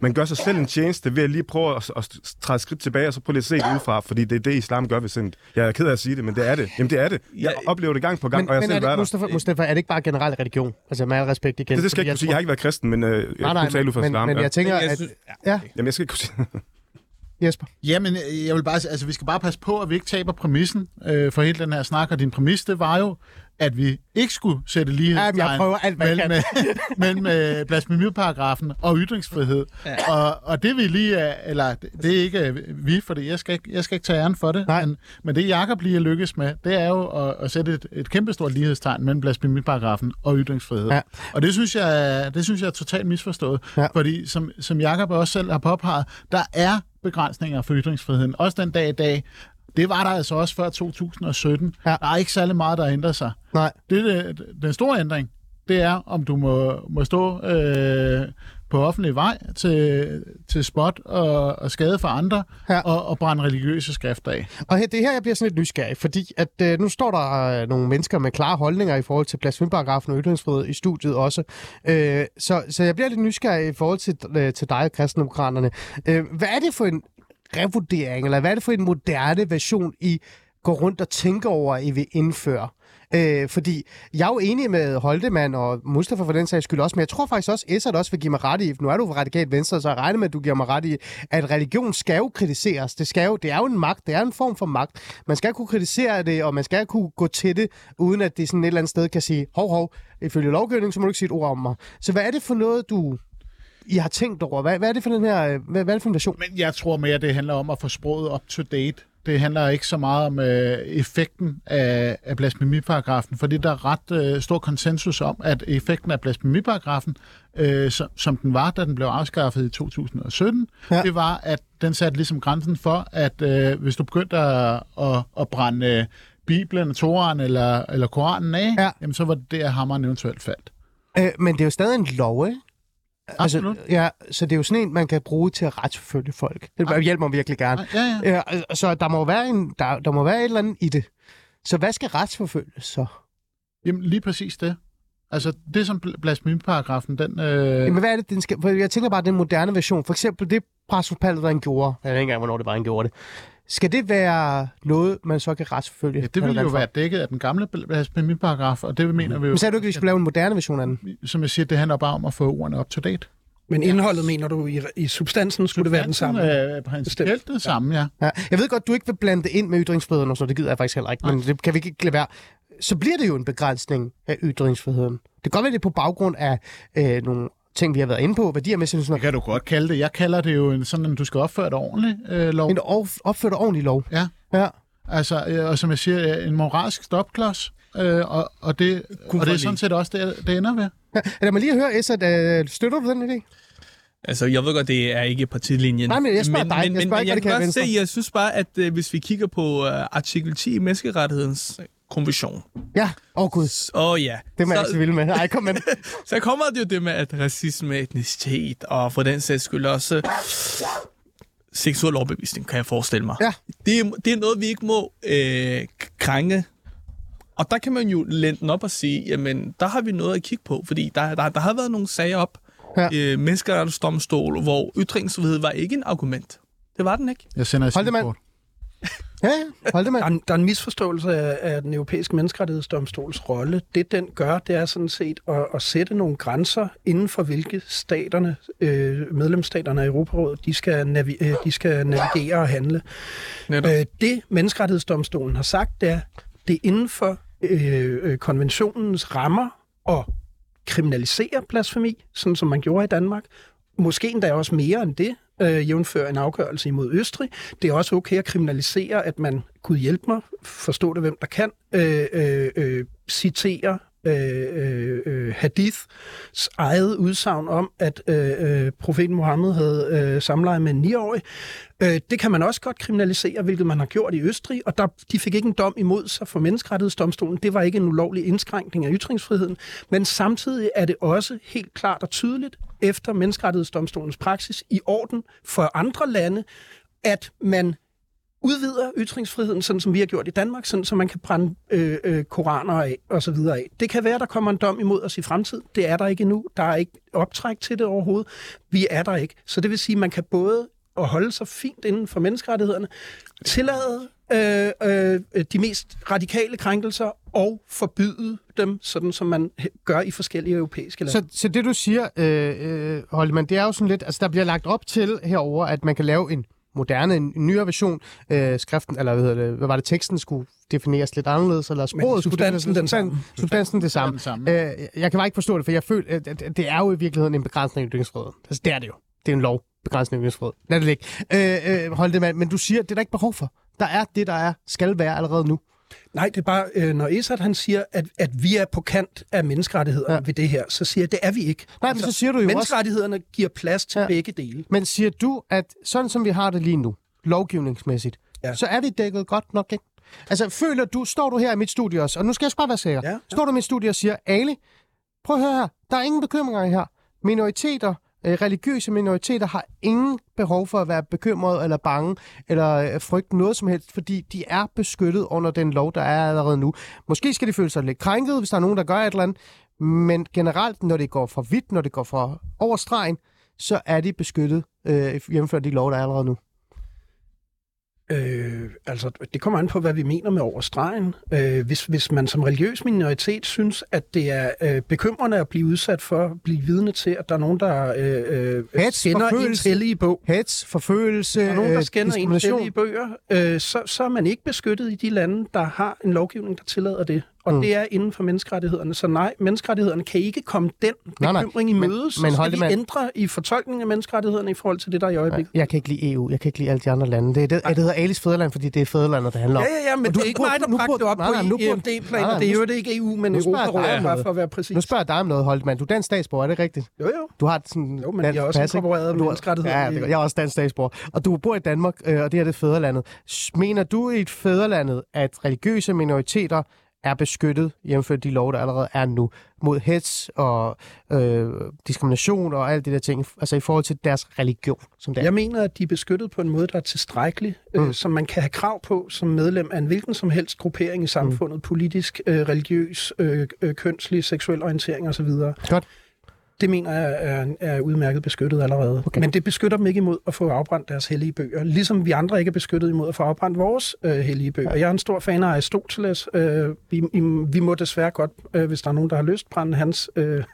man gør sig selv en tjeneste ved at lige prøve at, at træde skridt tilbage, og så prøve lige at se det udefra, fordi det er det, islam gør ved sindet. Jeg er ked af at sige det, men det er det. Jamen, det er det. Jeg Ja, oplever det gang på gang, Men, og jeg men selv er det, der. Mustafa, Mustafa, er det ikke bare generelt religion? Altså med al respekt igen. Det, det skal jeg ikke kunne sige. Jeg har ikke været kristen, men øh, jeg Nej, nej, kunne tale ud fra men, islam. men ja. jeg tænker, at... Ja, Jamen, jeg skal ikke kunne sige Jesper. Jamen, øh, jeg vil bare altså, vi skal bare passe på, at vi ikke taber præmissen øh, for hele den her snak. Og din præmis, det var jo, at vi ikke skulle sætte lige Ja, jeg prøver alt, hvad mellem, mellem øh, blasfemiparagrafen og ytringsfrihed. Ja. Og, og det vi lige er, eller det er ikke øh, vi, for jeg skal ikke, jeg skal ikke tage æren for det, Nej. men, men det Jacob lige lykkes med, det er jo at, at sætte et, et kæmpestort lighedstegn mellem blasfemiparagrafen og ytringsfrihed. Ja. Og det synes jeg, det synes jeg er totalt misforstået, Ja. fordi som, som Jacob også selv har påpeget, der er begrænsninger for ytringsfriheden. Også den dag i dag. Det var der altså også før 2017. Ja. Der er ikke særlig meget, der har ændret sig. Nej. Det, det, den store ændring, det er, om du må, må stå øh, på offentlig vej til, til spot og, og skade for andre Ja. og, og brænde religiøse skrifter af. Og her, det er her, jeg bliver sådan lidt nysgerrig, fordi at, øh, nu står der øh, nogle mennesker med klare holdninger i forhold til blasfemiparagrafen og ytringsfrihed i studiet også. Øh, så, så jeg bliver lidt nysgerrig i forhold til, øh, til dig og kristendemokraterne. Øh, hvad er det for en revurdering, eller hvad er det for en moderne version, I går rundt og tænker over, I vil indføre? Øh, fordi jeg er jo enig med Holdemann og Mustafa for den sags skyld også, men jeg tror faktisk også, Essert også vil give mig ret i, nu er du radikalt venstre, så jeg regner med, at du giver mig ret i, at religion skal jo kritiseres. Det, skal jo, det er jo en magt, det er en form for magt. Man skal kunne kritisere det, og man skal kunne gå til det, uden at det sådan et eller andet sted kan sige, hov, hov, ifølge lovgivningen, så må du ikke sige et ord om mig. Så hvad er det for noget, du i har tænkt over? Hvad, hvad er det for den her, øh, hvad, hvad er det for en version? Men jeg tror mere, det handler om at få sproget up to date. Det handler ikke så meget om øh, effekten af, af blasfemiparagrafen, fordi der er ret øh, stor konsensus om, at effekten af blasfemiparagrafen, øh, som, som den var, da den blev afskaffet i 2017, Ja. ja. det var, at den satte ligesom grænsen for, at øh, hvis du begyndte at, at, at brænde øh, Bibelen, Toraen eller, eller Koranen af, Ja. jamen, så var det der, hammeren eventuelt faldt. Øh, men det er jo stadig en lov, ikke? Absolut. Altså, ja, så det er jo sådan en, man kan bruge til at retsforfølge folk. Det hjælper mig virkelig gerne. Ja, ja. Ja, altså, så der må, være en, der, der må være et eller andet i det. Så hvad skal retsforfølges så? Jamen, lige præcis det. Altså, det som bl- blasfemiparagrafen, den... Øh, Jamen, hvad er det, den skal... For jeg tænker bare, den moderne version. For eksempel det, Paludan gjorde. Jeg ved ikke engang, hvornår det var, han gjorde det. Skal det være noget, man så kan retsforfølge? ja, det ville jo være dækket af den gamle blasfemiparagraf, og det mener vi jo... Men sagde du ikke, at vi skulle lave en moderne version af den? Som jeg siger, det handler bare om at få ordene up to date. Men indholdet, mener du, i, i substansen skulle det være den samme? er principielt det samme, ja. Ja. Jeg ved godt, du ikke vil blande det ind med ytringsfriheden og så, det gider jeg faktisk heller ikke, men det kan vi ikke lade være. Så bliver det jo en begrænsning af ytringsfriheden. Det kan godt være, det er på baggrund af øh, nogle ting, vi har været inde på, værdier med sådan Det noget. kan du godt kalde det. Jeg kalder det jo en, sådan, at du skal opføre dig ordentligt, øh, lov. En op- opført ordentlig lov. Ja. Ja. Altså, øh, og som jeg siger, øh, en moralsk stopklods. Øh, og, og, det, og det er sådan set også det, det ender ved. ja. Lad mig lige høre, Esat, øh, støtter du den idé? Altså, jeg ved godt, det er ikke partilinjen. Nej, men jeg spørger dig. Jeg Men, spørger men ikke jeg Radikale kan godt se, jeg synes bare, at øh, hvis vi kigger på øh, artikel 10 i menneskerettighedens konvention. Ja. Åh, oh, gud. Åh oh, ja. Det er man så, vild med. Ej, kom med. så kommer det jo det med, at racisme, etnicitet og for den sags skyld også seksuel overbevisning, kan jeg forestille mig. Ja. Det, er, det er noget, vi ikke må øh, krænke. Og der kan man jo lente den op og sige, jamen, der har vi noget at kigge på, fordi der, der, der har været nogle sager op, ja. øh, menneskerettighedsdomstol, hvor ytringsfrihed var ikke en argument. Det var den ikke. Jeg sender et Hold det, mand. Ja, ja. Hold det med. Der er, en, der er en misforståelse af, af den europæiske menneskerettighedsdomstols rolle. Det, den gør, det er sådan set at, at sætte nogle grænser inden for hvilke staterne, øh, medlemsstaterne af Europarådet, de skal, navi- øh, de skal navigere og handle. Netop. Øh, det menneskerettighedsdomstolen har sagt, det er, det er inden for øh, øh, konventionens rammer at kriminalisere blasfemi, sådan som man gjorde i Danmark. Måske endda også mere end det, øh, jævnfører en afgørelse imod Østrig. Det er også okay at kriminalisere, at man, kunne hjælpe mig, forstå det hvem der kan, øh, øh, øh citere øh, øh, hadiths eget udsagn om, at øh, øh, profeten Mohammed havde øh, samleje med en 9-årig. Øh, det kan man også godt kriminalisere, hvilket man har gjort i Østrig, og der, de fik ikke en dom imod sig for menneskerettighedsdomstolen. Det var ikke en ulovlig indskrænkning af ytringsfriheden, men samtidig er det også helt klart og tydeligt efter menneskerettighedsdomstolens praksis i orden for andre lande, at man udvider ytringsfriheden, sådan som vi har gjort i Danmark, sådan så man kan brænde øh, øh, koraner af og så videre af. Det kan være, der kommer en dom imod os i fremtiden. Det er der ikke endnu. Der er ikke optræk til det overhovedet. Vi er der ikke. Så det vil sige, at man kan både at holde sig fint inden for menneskerettighederne, tillade øh, øh, de mest radikale krænkelser og forbyde dem, sådan som man gør i forskellige europæiske lande. Så, så det du siger, øh, øh, Holman, det er jo sådan lidt, altså der bliver lagt op til herover, at man kan lave en moderne, en, nyere version, øh, skriften, eller hvad, hedder det, hvad var det, teksten skulle defineres lidt anderledes, eller sproget skulle defineres substansen den samme. Substansen det samme. Den samme. Øh, jeg kan bare ikke forstå det, for jeg føler, at at det er jo i virkeligheden en begrænsning af ytringsfriheden. Altså, det er det jo. Det er en lov, begrænsning af ytringsfriheden. Lad det ligge. Øh, øh, hold det med, men du siger, at det er der ikke behov for. Der er det, der er, skal være allerede nu. Nej, det er bare, øh, når Esat han siger, at, at vi er på kant af menneskerettighederne Ja. ved det her, så siger jeg, det er vi ikke. Nej, men så siger du jo også, Menneskerettighederne giver plads til Ja. begge dele. men siger du, at sådan som vi har det lige nu, lovgivningsmæssigt, ja. Så er vi dækket godt nok, ikke? Altså, føler du, står du her i mit studie også, og nu skal jeg også bare være sikker. Ja, ja. Står du i mit studie og siger, Ali, prøv at høre her, der er ingen bekymringer her. Minoriteter, Øh, religiøse minoriteter har ingen behov for at være bekymrede eller bange eller øh, frygte noget som helst, fordi de er beskyttet under den lov, der er allerede nu. Måske skal de føle sig lidt krænket, hvis der er nogen, der gør et eller andet, men generelt, når det går for vidt, når det går for over stregen, så er de beskyttet øh, jævnfør de lov, der er allerede nu. Øh, altså, det kommer an på, hvad vi mener med over stregen. Øh, hvis, hvis man som religiøs minoritet synes, at det er øh, bekymrende at blive udsat for at blive vidne til, at der er nogen, der øh, øh, Hets, skænder ens hellige bog, Hets, forfølgelse, der er nogen, der øh, skænder ens hellige bøger, øh, så, så er man ikke beskyttet i de lande, der har en lovgivning, der tillader det. Og Mm. det er inden for menneskerettighederne. Så nej, menneskerettighederne kan ikke komme den Nej, nej. bekymring i møde. Så men skal mand. ændre i fortolkningen af menneskerettighederne i forhold til det, der er i øjeblikket. Jeg kan ikke lide EU, jeg kan ikke lide alle de andre lande. Det, er det, det hedder Alis Fæderland, fordi det er Fæderlandet, det handler om. Ja, ja, ja, men Og du- det er ikke mig, der bragte det op nej, nej, på nej, nej, Det er jo det ikke EU, men Europarådet, bare for at være præcis. Nu spørger jeg dig om noget, Holtmann. Du er dansk statsborger, er det rigtigt? Jo, jo. Du har sådan Jo, men dansk jeg er også pas, inkorporeret Du er- menneskerettigheder Ja, det, er- jeg er også dansk statsborger. Og du bor i Danmark, øh, og det her det er fædrelandet. S- Mener du i et fædrelandet, at religiøse minoriteter er beskyttet, jævnført de lov, der allerede er nu, mod hets og øh, diskrimination og alt det der ting, altså i forhold til deres religion, som det er. Jeg mener, at de er beskyttet på en måde, der er tilstrækkelig, mm. øh, som man kan have krav på som medlem af en hvilken som helst gruppering i samfundet, mm. politisk, øh, religiøs, øh, øh, kønslig, seksuel orientering osv. Godt. Det mener jeg er, er udmærket beskyttet allerede. Okay. Men det beskytter dem ikke imod at få afbrændt deres hellige bøger. Ligesom vi andre ikke er beskyttet imod at få afbrændt vores øh, hellige bøger. Jeg er en stor fan af Aristoteles. Øh, vi, vi må desværre godt, øh, hvis der er nogen, der har lyst, brænde hans øh,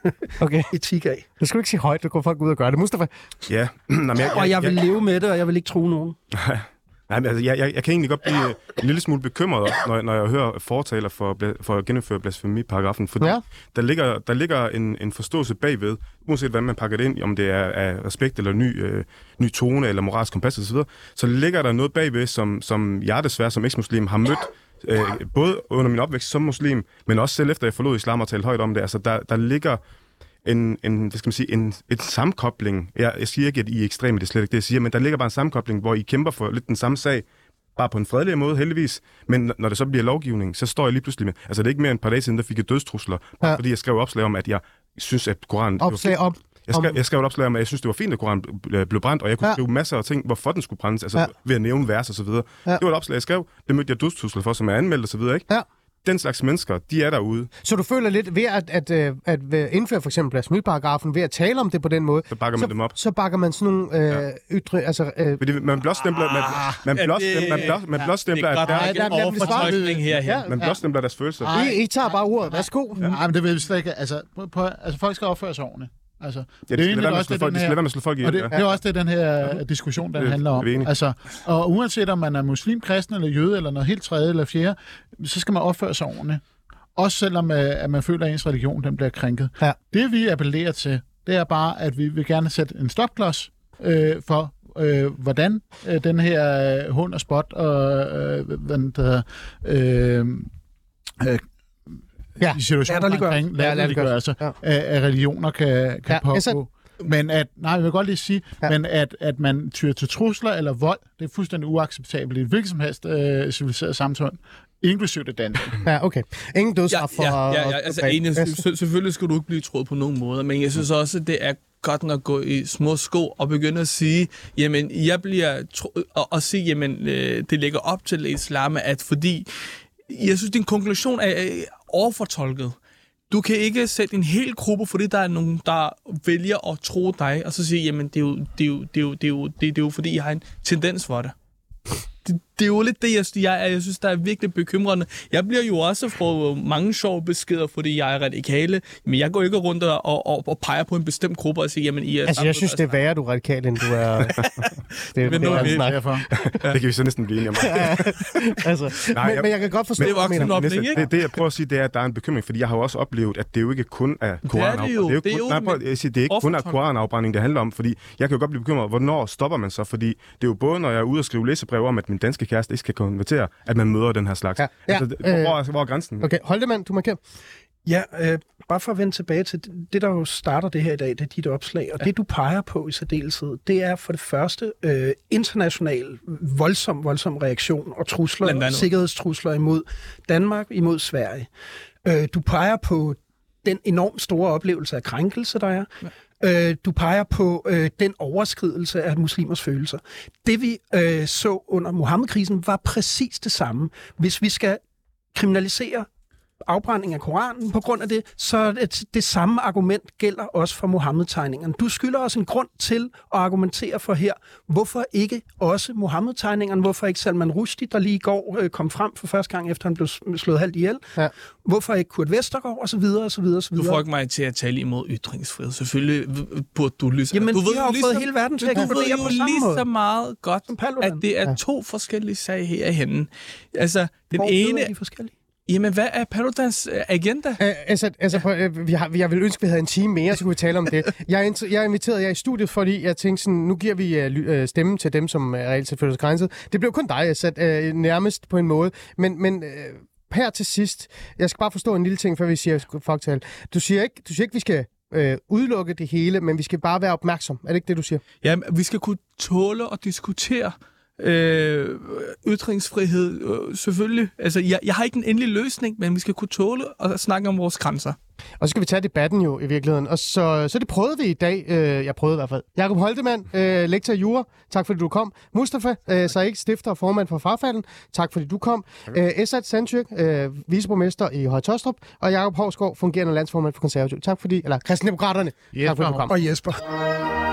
okay. etik af. Det skal du ikke sige højt, du går folk ud og gøre det. Mustafa? Ja. Nå, men jeg, jeg, og jeg vil leve med det, og jeg vil ikke tro nogen. Nej, men altså, jeg, jeg, jeg kan egentlig godt blive en lille smule bekymret, når, når jeg hører fortaler for, for at gennemføre blasfemiparagrafen, fordi ja. der ligger, der ligger en, en forståelse bagved, uanset hvad man pakker det ind, om det er af respekt eller ny, øh, ny tone eller moralsk kompas osv., så, så ligger der noget bagved, som, som jeg desværre som eksmuslim har mødt, øh, både under min opvækst som muslim, men også selv efter jeg forlod islam og talte højt om det. Altså, der, der ligger en, en, hvad skal man sige, en, en sammenkobling. Jeg, jeg siger ikke, at I er ekstreme, det er slet ikke det, jeg siger, men der ligger bare en sammenkobling, hvor I kæmper for lidt den samme sag, bare på en fredelig måde, heldigvis. Men når det så bliver lovgivning, så står jeg lige pludselig med... Altså, det er ikke mere end et par dage siden, der fik jeg dødstrusler, ja. fordi jeg skrev opslag om, at jeg synes, at Koranen... Opslag om? Jeg skrev, jeg skrev et opslag om, at jeg synes, det var fint, at Koranen blev brændt, og jeg kunne ja. skrive masser af ting, hvorfor den skulle brændes, altså ja. ved at nævne vers og så videre. Ja. Det var et opslag, jeg skrev. Det mødte jeg dødstrusler for, som er anmeldt og så videre, ikke? Ja den slags mennesker, de er derude. Så du føler lidt ved at, at, at, at indføre for eksempel blasfemiparagrafen, ved at tale om det på den måde, så bakker man så, dem op. Så bakker man sådan nogle øh, ja. ytre... Altså, øh, Fordi man blåstempler... Man, man, Ah, blåstempler, man, blå, man blåstempler, det er at der, nok en overfortolkning her. ja, man blåstempler deres følelser. I, I tager bare ordet. Værsgo. Ja. Men det vil vi slet ikke... Altså, på, altså, folk skal opføre sig ordentligt. Altså, ja, det, det, det, også, det, folk, det, det, folk i. Og det, det er også det, den her diskussion, den det, handler om. Altså, og uanset om man er muslim, kristen eller jøde, eller noget helt tredje eller fjerde, så skal man opføre sig ordentligt. Også selvom at man føler, at ens religion den bliver krænket. Ja. Det vi appellerer til, det er bare, at vi vil gerne sætte en stopklods øh, for, øh, hvordan øh, den her øh, hund og spot og øh, hvad den hedder, øh, øh, ja. i situationer omkring latterliggørelse ja. af, af religioner kan, kan ja, pågå. Altså, men at, nej, jeg vil godt lige sige, ja. men at, at man tyrer til trusler eller vold, det er fuldstændig uacceptabelt i et hvilket som helst øh, civiliseret samfund. Inklusive det danske. Ja, okay. Ingen dødsstraf for... Ja, ja, ja, ja altså enig, selvfølgelig skal du ikke blive troet på nogen måde, men jeg synes også, at det er godt nok gå i små sko og begynde at sige, jamen, jeg bliver tro- og, og sige, jamen, øh, det ligger op til islam, at fordi, jeg synes, din konklusion er overfortolket. Du kan ikke sætte en hel gruppe, fordi der er nogen, der vælger at tro dig, og så sige, jamen, det er jo, det er jo, det er jo, det er jo, det er, det er jo fordi, jeg har en tendens for det det, det er jo lidt det, jeg, jeg, jeg synes, der er virkelig bekymrende. Jeg bliver jo også få mange sjove beskeder, fordi jeg er radikale, men jeg går ikke rundt og, og, og peger på en bestemt gruppe og siger, jamen, I er Altså, jeg synes, det er værre, du er radikal, end du er... det, er men det, er det, snakker for. Det kan vi så næsten blive enige om. altså, Nej, men, jeg, men jeg kan godt forstå, det, hvad du mener. Det, det, jeg prøver at sige, det er, at der er en bekymring, fordi jeg har jo også oplevet, at det jo ikke kun er koranafbrænding. Det er, er jo, det er jo, nej, jeg siger, det er ikke kun er koranafbrænding, det handler om, fordi jeg kan jo godt blive bekymret, hvornår stopper man så? Fordi det er jo både, når jeg er ude og skrive læsebrev om, at min danske kæreste ikke skal konvertere, at man møder den her slags. Ja, ja, altså, hvor, øh, hvor, er, hvor er grænsen? Okay, hold det, mand. Du markerer. Ja, øh, bare for at vende tilbage til det, der jo starter det her i dag, det er dit opslag, og ja. det du peger på i særdeleshed, det er for det første øh, international voldsom, voldsom reaktion og trusler, sikkerhedstrusler imod Danmark, imod Sverige. Øh, du peger på den enormt store oplevelse af krænkelse, der er. Ja. Øh, du peger på øh, den overskridelse af muslimers følelser. Det vi øh, så under Mohammed-krisen var præcis det samme. Hvis vi skal kriminalisere afbrænding af Koranen på grund af det, så det, det samme argument gælder også for Mohammed-tegningerne. Du skylder os en grund til at argumentere for her, hvorfor ikke også Mohammed-tegningerne, hvorfor ikke Salman Rushdie, der lige i går øh, kom frem for første gang, efter han blev slået halvt ihjel, ja. hvorfor ikke Kurt Vestergaard, og så videre, og så videre, og så videre. Du får ikke mig til at tale imod ytringsfrihed. Selvfølgelig burde du lyse. Jamen, du ved har jo fået hele verden til at eksplodere på samme måde. så meget godt, at det er to forskellige sager herhenne. Altså, den Hvor ene... er de forskellige? Jamen, hvad er Paludans agenda? Uh, altså, altså på, uh, vi har, jeg vil ønske, vi havde en time mere, så kunne vi tale om det. Jeg er, jeg er inviteret jer i studiet, fordi jeg tænkte sådan, nu giver vi uh, stemme til dem, som er reelt set føler sig grænset. Det blev kun dig, jeg sat uh, nærmest på en måde. Men, men uh, her til sidst, jeg skal bare forstå en lille ting, før vi siger faktal. Du siger ikke, du siger ikke vi skal øh, udelukke det hele, men vi skal bare være opmærksom. Er det ikke det, du siger? Ja, vi skal kunne tåle og diskutere Øh, ytringsfrihed, øh, selvfølgelig. Altså, jeg, jeg har ikke en endelig løsning, men vi skal kunne tåle at snakke om vores grænser. Og så skal vi tage debatten jo i virkeligheden. Og så, så det prøvede vi i dag. Øh, jeg prøvede i hvert fald. Jakob Holtemann, øh, lektor i jura. Tak fordi du kom. Mustafa øh, Saik, stifter og formand for Farfalden. Tak fordi du kom. Øh, Esat Sandtyrk, øh, viceborgmester i Højtostrup. Og Jakob Hovsgaard, fungerende landsformand for Konservativ. Tak fordi, eller Kristendemokraterne. Tak fordi du kom. Og Jesper.